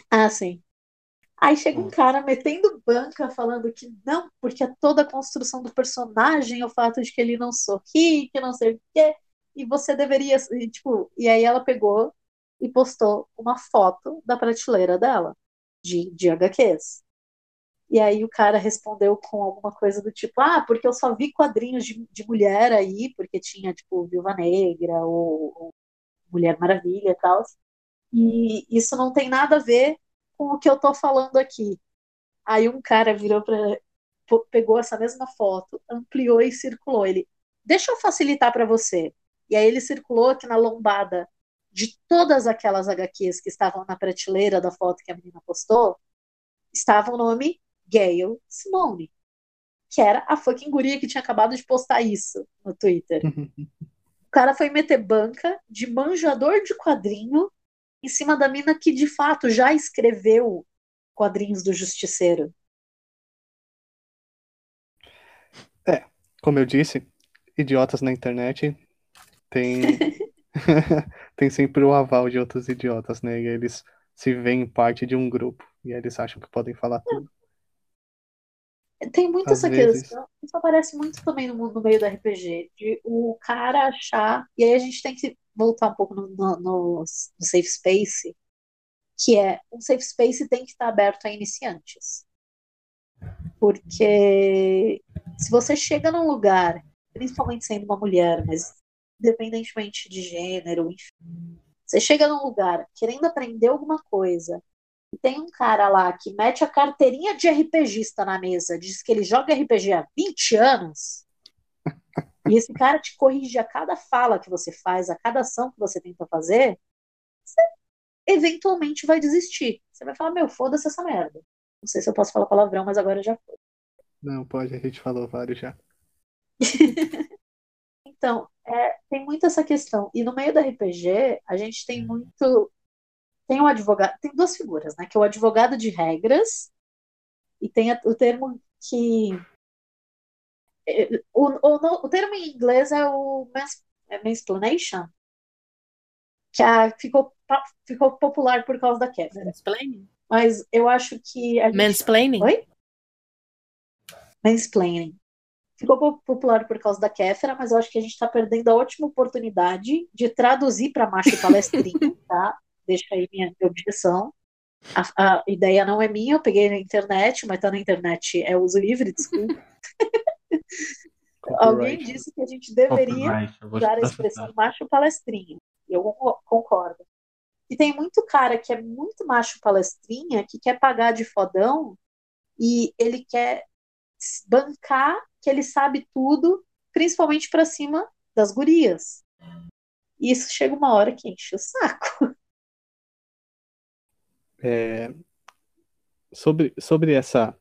Ah, sim. Aí chega um hum. cara metendo banca, falando que não, porque é toda a construção do personagem, o fato de que ele não sorri, que não sei o quê, e você deveria, e, tipo, e aí ela pegou e postou uma foto da prateleira dela, de, de HQs. E aí o cara respondeu com alguma coisa do tipo, ah, porque eu só vi quadrinhos de, de mulher aí, porque tinha, tipo, Viúva Negra ou, ou Mulher Maravilha e tal. E isso não tem nada a ver com o que eu tô falando aqui. Aí um cara virou para pegou essa mesma foto, ampliou e circulou. Ele, deixa eu facilitar para você. E aí ele circulou aqui na lombada de todas aquelas HQs que estavam na prateleira da foto que a menina postou, estava o nome Gayle Simone, que era a fucking guria que tinha acabado de postar isso no Twitter. o cara foi meter banca de manjador de quadrinho em cima da mina que de fato já escreveu quadrinhos do Justiceiro. É, como eu disse, idiotas na internet tem tem sempre o aval de outros idiotas, né? E eles se veem parte de um grupo. E eles acham que podem falar tudo. Tem muito Às essa vezes... questão. Isso aparece muito também no, no meio do RPG. De o cara achar. E aí a gente tem que voltar um pouco no, no, no, no safe space. Que é um safe space tem que estar aberto a iniciantes. Porque se você chega num lugar, principalmente sendo uma mulher, mas independentemente de gênero, enfim. Você chega num lugar querendo aprender alguma coisa e tem um cara lá que mete a carteirinha de RPGista na mesa, diz que ele joga RPG há 20 anos, e esse cara te corrige a cada fala que você faz, a cada ação que você tenta fazer, você eventualmente vai desistir. Você vai falar, meu, foda-se essa merda. Não sei se eu posso falar palavrão, mas agora já foi. Não, pode, a gente falou vários já. Então, é, tem muito essa questão. E no meio do RPG, a gente tem muito. Tem um advogado. Tem duas figuras, né? Que é o advogado de regras, e tem o termo que. É, o, o, o termo em inglês é o é mansplaination, que a, ficou, ficou popular por causa da Kéfera. Mansplaining? Mas eu acho que. A gente... Mansplaining? Oi? Mansplaining ficou popular por causa da Kéfera, mas eu acho que a gente está perdendo a ótima oportunidade de traduzir para macho palestrinho, tá? Deixa aí minha objeção. A, a, ideia não é minha, eu peguei na internet, mas tá na internet, é uso livre, desculpa. Alguém disse que a gente deveria usar a expressão macho palestrinho. Eu concordo. E tem muito cara que é muito macho palestrinha, que quer pagar de fodão e ele quer bancar que ele sabe tudo, principalmente para cima das gurias. E isso chega uma hora que enche o saco. É, sobre, sobre essa,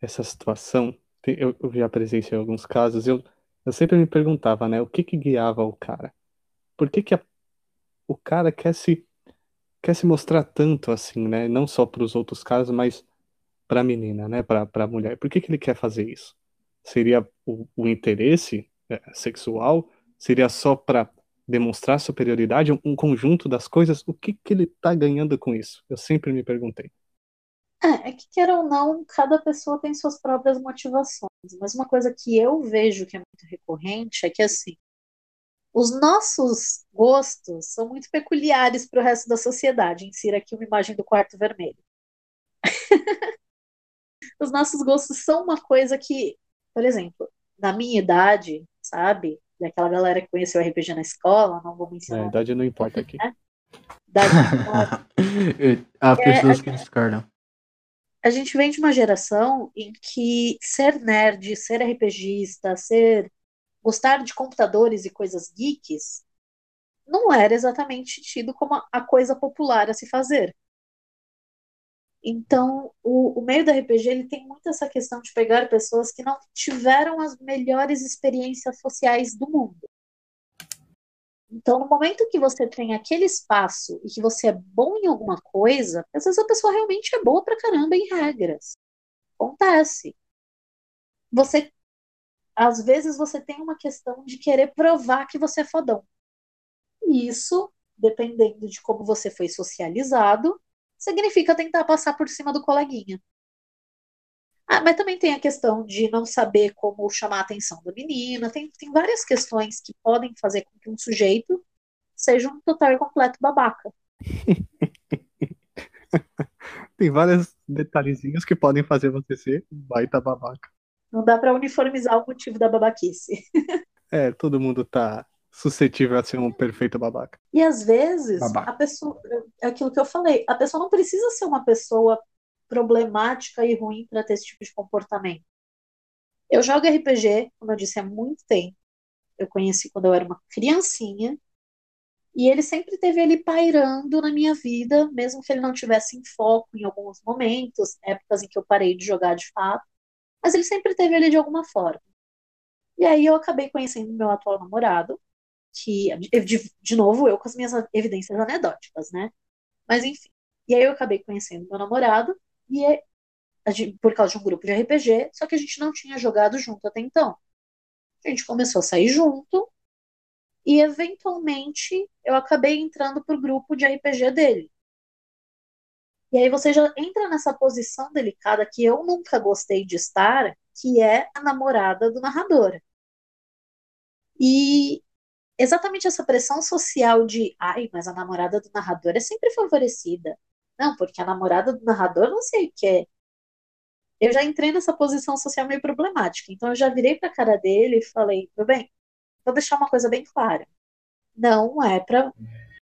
essa situação, eu, eu já presenciei alguns casos, eu, eu sempre me perguntava, né, o que que guiava o cara? Por que que a, o cara quer se quer se mostrar tanto assim, né? Não só para os outros casos, mas para a menina, né? Para a mulher. Por que que ele quer fazer isso? Seria o, o interesse é, sexual? Seria só para demonstrar superioridade? Um, um, conjunto das coisas? O que que ele está ganhando com isso? Eu sempre me perguntei. É, é que quer ou não, cada pessoa tem suas próprias motivações. Mas uma coisa que eu vejo que é muito recorrente é que assim, os nossos gostos são muito peculiares para o resto da sociedade. Insira aqui uma imagem do quarto vermelho. os nossos gostos são uma coisa que, por exemplo, na minha idade, sabe? Daquela galera que conheceu RPG na escola, não vou mencionar. É, a idade não importa aqui. Né? Idade não importa. Há pessoas é, que discordam a gente vem de uma geração em que ser nerd, ser RPGista, ser gostar de computadores e coisas geeks não era exatamente tido como a coisa popular a se fazer. Então, o, o meio do RPG ele tem muito essa questão de pegar pessoas que não tiveram as melhores experiências sociais do mundo. Então, no momento que você tem aquele espaço e que você é bom em alguma coisa, às vezes a pessoa realmente é boa pra caramba em regras. Acontece. Você, às vezes, você tem uma questão de querer provar que você é fodão. E isso, dependendo de como você foi socializado, significa tentar passar por cima do coleguinha. Ah, mas também tem a questão de não saber como chamar a atenção da menina. Tem, tem várias questões que podem fazer com que um sujeito seja um total e completo babaca. tem vários detalhezinhos que podem fazer você ser um baita babaca. Não dá para uniformizar o motivo da babaquice. é, todo mundo tá suscetível a ser um perfeito babaca. E às vezes, babaca. a pessoa, é aquilo que eu falei, a pessoa não precisa ser uma pessoa problemática e ruim para ter esse tipo de comportamento. Eu jogo RPG, como eu disse, há muito tempo. Eu conheci quando eu era uma criancinha. E ele sempre teve ele pairando na minha vida, mesmo que ele não tivesse em foco em alguns momentos, épocas em que eu parei de jogar de fato. Mas ele sempre teve ele de alguma forma. E aí eu acabei conhecendo meu atual namorado, que, de, de novo, eu com as minhas evidências anedóticas, né? Mas enfim. E aí eu acabei conhecendo meu namorado, e é, por causa de um grupo de RPG, só que a gente não tinha jogado junto até então. A gente começou a sair junto e eventualmente eu acabei entrando pro grupo de RPG dele. E aí você já entra nessa posição delicada que eu nunca gostei de estar, que é a namorada do narrador. E exatamente essa pressão social de, ai, mas a namorada do narrador é sempre favorecida. Não, porque a namorada do narrador não sei o que é. Eu já entrei nessa posição social meio problemática. Então eu já virei pra cara dele e falei, tudo bem, vou deixar uma coisa bem clara. Não é para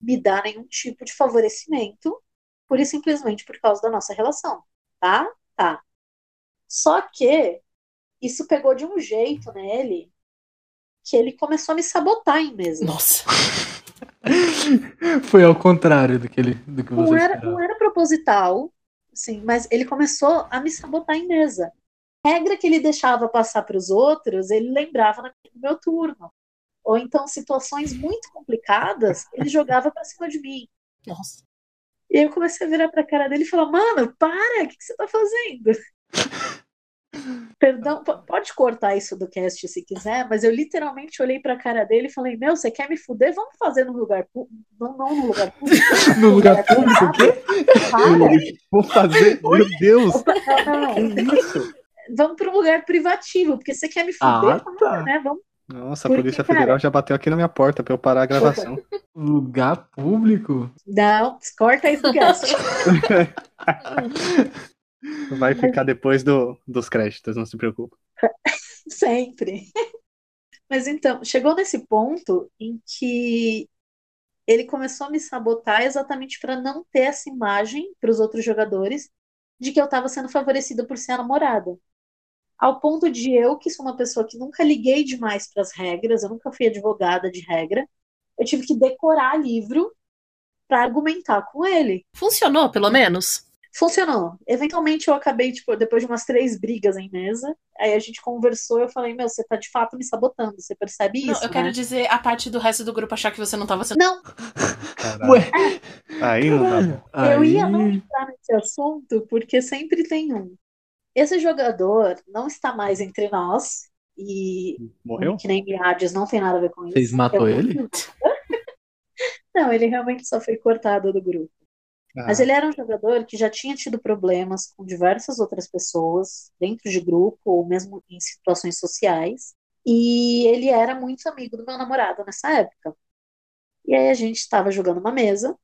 me dar nenhum tipo de favorecimento, pura e simplesmente por causa da nossa relação. Tá? Tá. Só que isso pegou de um jeito nele que ele começou a me sabotar em mesa. Nossa. Foi ao contrário do que, ele, do que você não era, não era proposital, sim, mas ele começou a me sabotar em mesa. Regra que ele deixava passar para os outros, ele lembrava no meu turno. Ou então, situações muito complicadas, ele jogava para cima de mim. Nossa. E aí eu comecei a virar para a cara dele e falar: Mano, para, o que, que você está fazendo? Perdão, pode cortar isso do cast se quiser, mas eu literalmente olhei pra cara dele e falei: Meu, você quer me fuder? Vamos fazer no lugar público. Não, não no lugar público. no lugar público? O quê? Vou fazer, meu Deus! que isso? Vamos para um lugar privativo, porque você quer me fuder, ah, tá. né? Vamos. Nossa, a Polícia Federal cara... já bateu aqui na minha porta pra eu parar a gravação. Lugar público? Não, corta isso do cast. Vai ficar depois do, dos créditos, não se preocupe. Sempre. Mas então, chegou nesse ponto em que ele começou a me sabotar exatamente para não ter essa imagem para os outros jogadores de que eu estava sendo favorecida por ser a namorada. Ao ponto de eu, que sou uma pessoa que nunca liguei demais para as regras, eu nunca fui advogada de regra, eu tive que decorar livro para argumentar com ele. Funcionou, pelo menos? Funcionou. Eventualmente eu acabei, tipo, depois de umas três brigas em mesa, aí a gente conversou e eu falei, meu, você tá de fato me sabotando, você percebe Não, isso? eu né? quero dizer a parte do resto do grupo achar que você não tava sendo. Não, Caralho. Ué, Aí não dá eu ia não entrar nesse assunto porque sempre tem um. Esse jogador não está mais entre nós e Morreu? que nem Miades não tem nada a ver com isso. Vocês matou Eu- ele? Não, ele realmente só foi cortado do grupo. Ah, Mas ele era um jogador que já tinha tido problemas com diversas outras pessoas, dentro de grupo ou mesmo em situações sociais. E ele era muito amigo do meu namorado nessa época. E aí a gente estava jogando uma mesa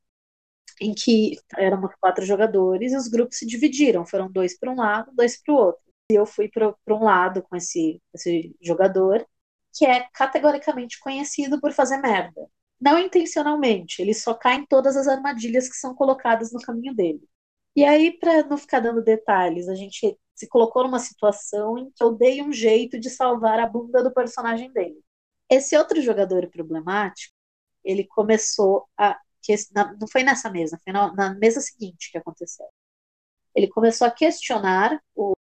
em que éramos quatro jogadores e os grupos se dividiram. Foram dois para um lado, dois para o outro. E eu fui para um lado com esse, esse jogador, que é categoricamente conhecido por fazer merda. Não intencionalmente, ele só cai em todas as armadilhas que são colocadas no caminho dele. E aí, para não ficar dando detalhes, a gente se colocou numa situação em que eu dei um jeito de salvar a bunda do personagem dele. Esse outro jogador problemático, ele começou a. que- Não foi nessa mesa, foi na, na mesa seguinte que aconteceu. Ele começou a questionar o,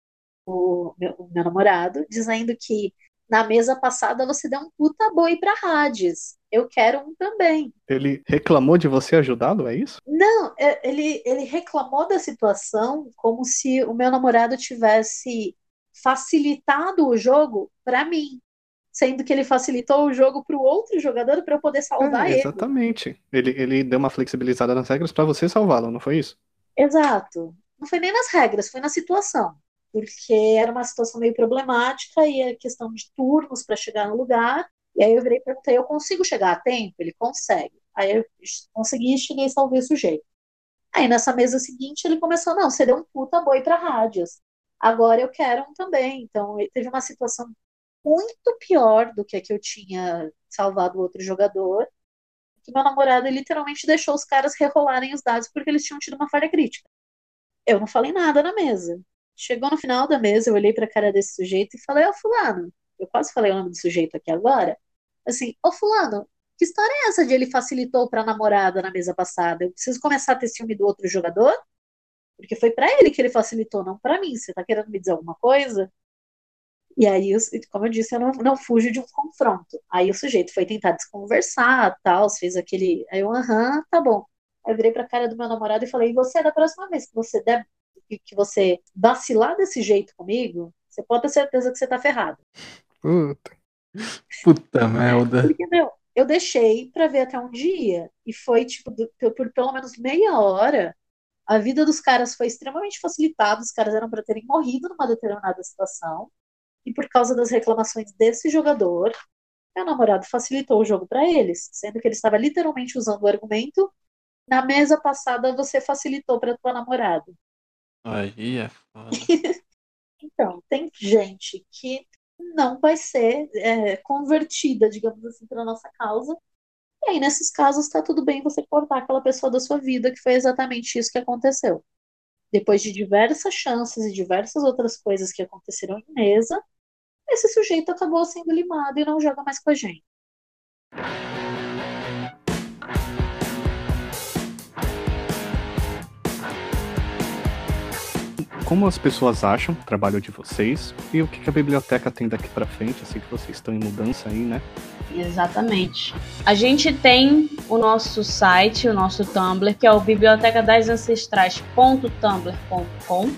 o meu, o meu namorado, dizendo que na mesa passada você deu um puta boi pra Hades. Eu quero um também. Ele reclamou de você ajudá-lo, é isso? Não, é- ele, ele reclamou da situação como se o meu namorado tivesse facilitado o jogo para mim, sendo que ele facilitou o jogo para o outro jogador para eu poder salvar É, ele. exatamente. Ele, deu uma flexibilizada nas regras pra você salvá-lo, não foi isso? Exato. Não foi nem nas regras, foi na situação. Porque era uma situação meio problemática e a questão de turnos para chegar no lugar. E aí eu virei e perguntei: eu consigo chegar a tempo? Ele consegue. Aí eu consegui, cheguei e salvei o sujeito. Aí nessa mesa seguinte ele começou: não, você deu um puta boi para rádios. Agora eu quero um também. Então teve uma situação muito pior do que a que eu tinha salvado outro jogador. Que meu namorado literalmente deixou os caras rerolarem os dados porque eles tinham tido uma falha crítica. Eu não falei nada na mesa. Chegou no final da mesa, eu olhei pra cara desse sujeito e falei: Ô, Fulano, eu quase falei o nome do sujeito aqui agora. Assim, ô, Fulano, que história é essa de ele facilitou pra namorada na mesa passada? Eu preciso começar a ter ciúme do outro jogador? Porque foi pra ele que ele facilitou, não pra mim. Você tá querendo me dizer alguma coisa? E aí, como eu disse, eu não, não fujo de um confronto. Aí o sujeito foi tentar desconversar, tal, fez aquele. Aí eu, aham, tá bom. Aí eu virei pra cara do meu namorado e falei: e você, da próxima vez que você der, que você vacilar desse jeito comigo, você pode ter certeza que você tá ferrado. Puta. Puta merda. Porque, meu, eu deixei pra ver até um dia. E foi, tipo, do- por, por pelo menos meia hora, a vida dos caras foi extremamente facilitada. Os caras eram pra terem morrido numa determinada situação. E por causa das reclamações desse jogador, meu namorado facilitou o jogo pra eles, sendo que ele estava literalmente usando o argumento. Na mesa passada você facilitou pra tua namorada. Aí é foda. Então, tem gente que não vai ser é, convertida, digamos assim, para nossa causa. E aí, nesses casos, tá tudo bem você cortar aquela pessoa da sua vida, que foi exatamente isso que aconteceu. Depois de diversas chances e diversas outras coisas que aconteceram em mesa, esse sujeito acabou sendo limado e não joga mais com a gente. Como as pessoas acham o trabalho de vocês e o que a biblioteca tem daqui pra frente? Sei que vocês estão em mudança aí, né? Exatamente. A gente tem o nosso site, o nosso Tumblr, que é o bibliotecadasancestrais.tumblr.com.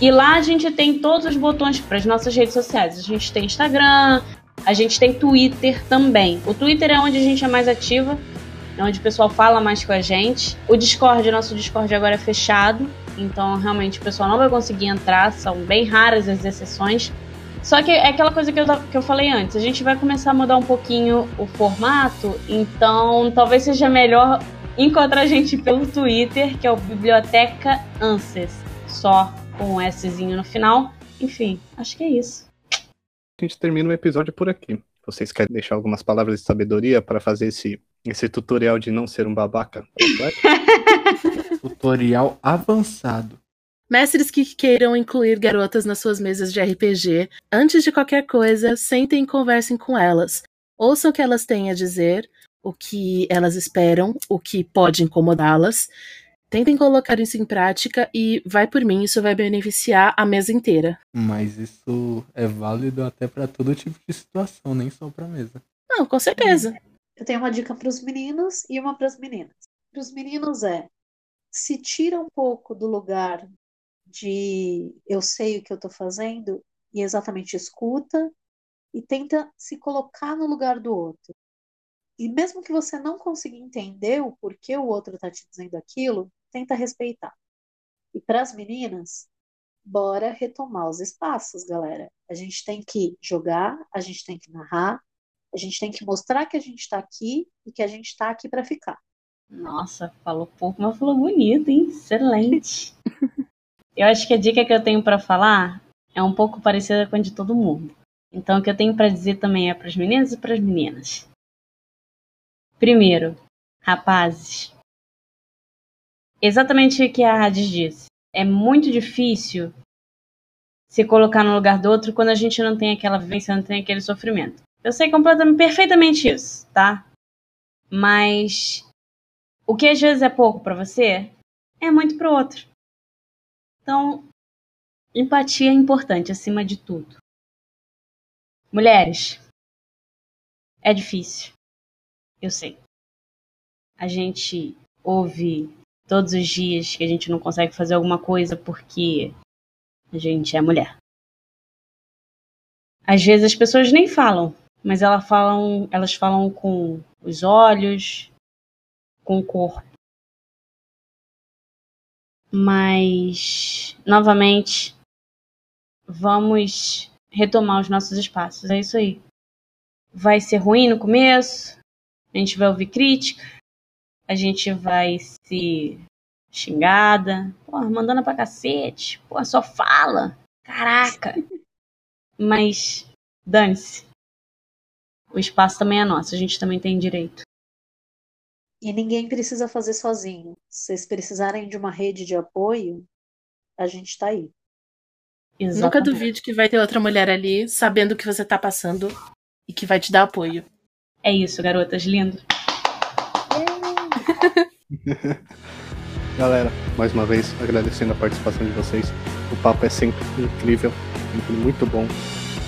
E lá a gente tem todos os botões para as nossas redes sociais. A gente tem Instagram, a gente tem Twitter também. O Twitter é onde a gente é mais ativa, é onde o pessoal fala mais com a gente. O Discord, nosso Discord agora é fechado, então realmente o pessoal não vai conseguir entrar, são bem raras as exceções. Só que é aquela coisa que eu, que eu falei antes, a gente vai começar a mudar um pouquinho o formato, então talvez seja melhor encontrar a gente pelo Twitter, que é o Biblioteca Anses, só com um Szinho no final. Enfim, acho que é isso. A gente termina o episódio por aqui. Vocês querem deixar algumas palavras de sabedoria para fazer esse esse tutorial de não ser um babaca? Tutorial avançado. Mestres que queiram incluir garotas nas suas mesas de RPG, antes de qualquer coisa, sentem e conversem com elas. Ouçam o que elas têm a dizer, o que elas esperam, o que pode incomodá-las. Tentem colocar isso em prática e, vai por mim, isso vai beneficiar a mesa inteira. Mas isso é válido até pra todo tipo de situação, nem só pra mesa. Não, com certeza. Eu tenho uma dica para os meninos e uma para as meninas. Para os meninos é se tira um pouco do lugar de eu sei o que eu estou fazendo e exatamente escuta e tenta se colocar no lugar do outro. E mesmo que você não consiga entender o porquê o outro está te dizendo aquilo, tenta respeitar. E para as meninas, bora retomar os espaços, galera. A gente tem que jogar, a gente tem que narrar, a gente tem que mostrar que a gente está aqui e que a gente está aqui para ficar. Nossa, falou pouco, mas falou bonito, hein? Excelente. eu acho que a dica que eu tenho para falar é um pouco parecida com a de todo mundo. Então, o que eu tenho para dizer também é para os meninos e para as meninas. Primeiro, rapazes, exatamente o que a Hades disse. É muito difícil se colocar no lugar do outro quando a gente não tem aquela vivência, não tem aquele sofrimento. Eu sei completamente, perfeitamente isso, tá? Mas o que às vezes é pouco para você é muito para o outro. Então, empatia é importante acima de tudo. Mulheres, é difícil. Eu sei. A gente ouve todos os dias que a gente não consegue fazer alguma coisa porque a gente é mulher. Às vezes as pessoas nem falam, mas elas falam, elas falam com os olhos, com o corpo. Mas, novamente, vamos retomar os nossos espaços. É isso aí. Vai ser ruim no começo, a gente vai ouvir crítica, a gente vai se xingada, porra, mandando pra cacete, porra, só fala, caraca. Mas, dane-se. O espaço também é nosso, a gente também tem direito. E ninguém precisa fazer sozinho. Se vocês precisarem de uma rede de apoio, a gente está aí. Exatamente. Nunca duvide que vai ter outra mulher ali sabendo o que você está passando e que vai te dar apoio. É isso, garotas lindo. Galera, mais uma vez agradecendo a participação de vocês. O papo é sempre incrível, sempre muito bom.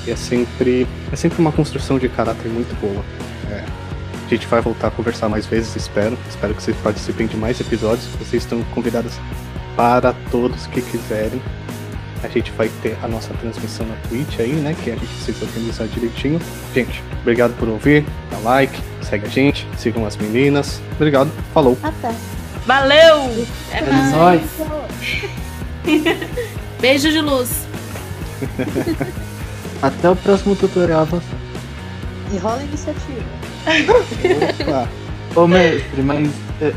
E é sempre, é sempre uma construção de caráter muito boa. É, a gente vai voltar a conversar mais vezes, espero. Espero que vocês participem de mais episódios. Vocês estão convidados para todos que quiserem. A gente vai ter a nossa transmissão na Twitch aí, né? Que a gente precisa organizar direitinho. Gente, obrigado por ouvir. Dá like, segue a gente, sigam as meninas. Obrigado, falou. Até. Valeu! É, é nóis. Beijo de luz. Até o próximo tutorial avançado. E rola a iniciativa. Opa! Ô mestre, mas é,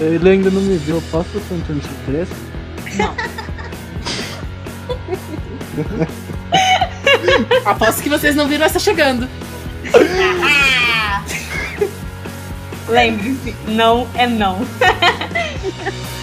é, ele ainda não me viu. Eu posso ter um turno de surpresa? Aposto que vocês não viram essa chegando. Lembre-se, não é não.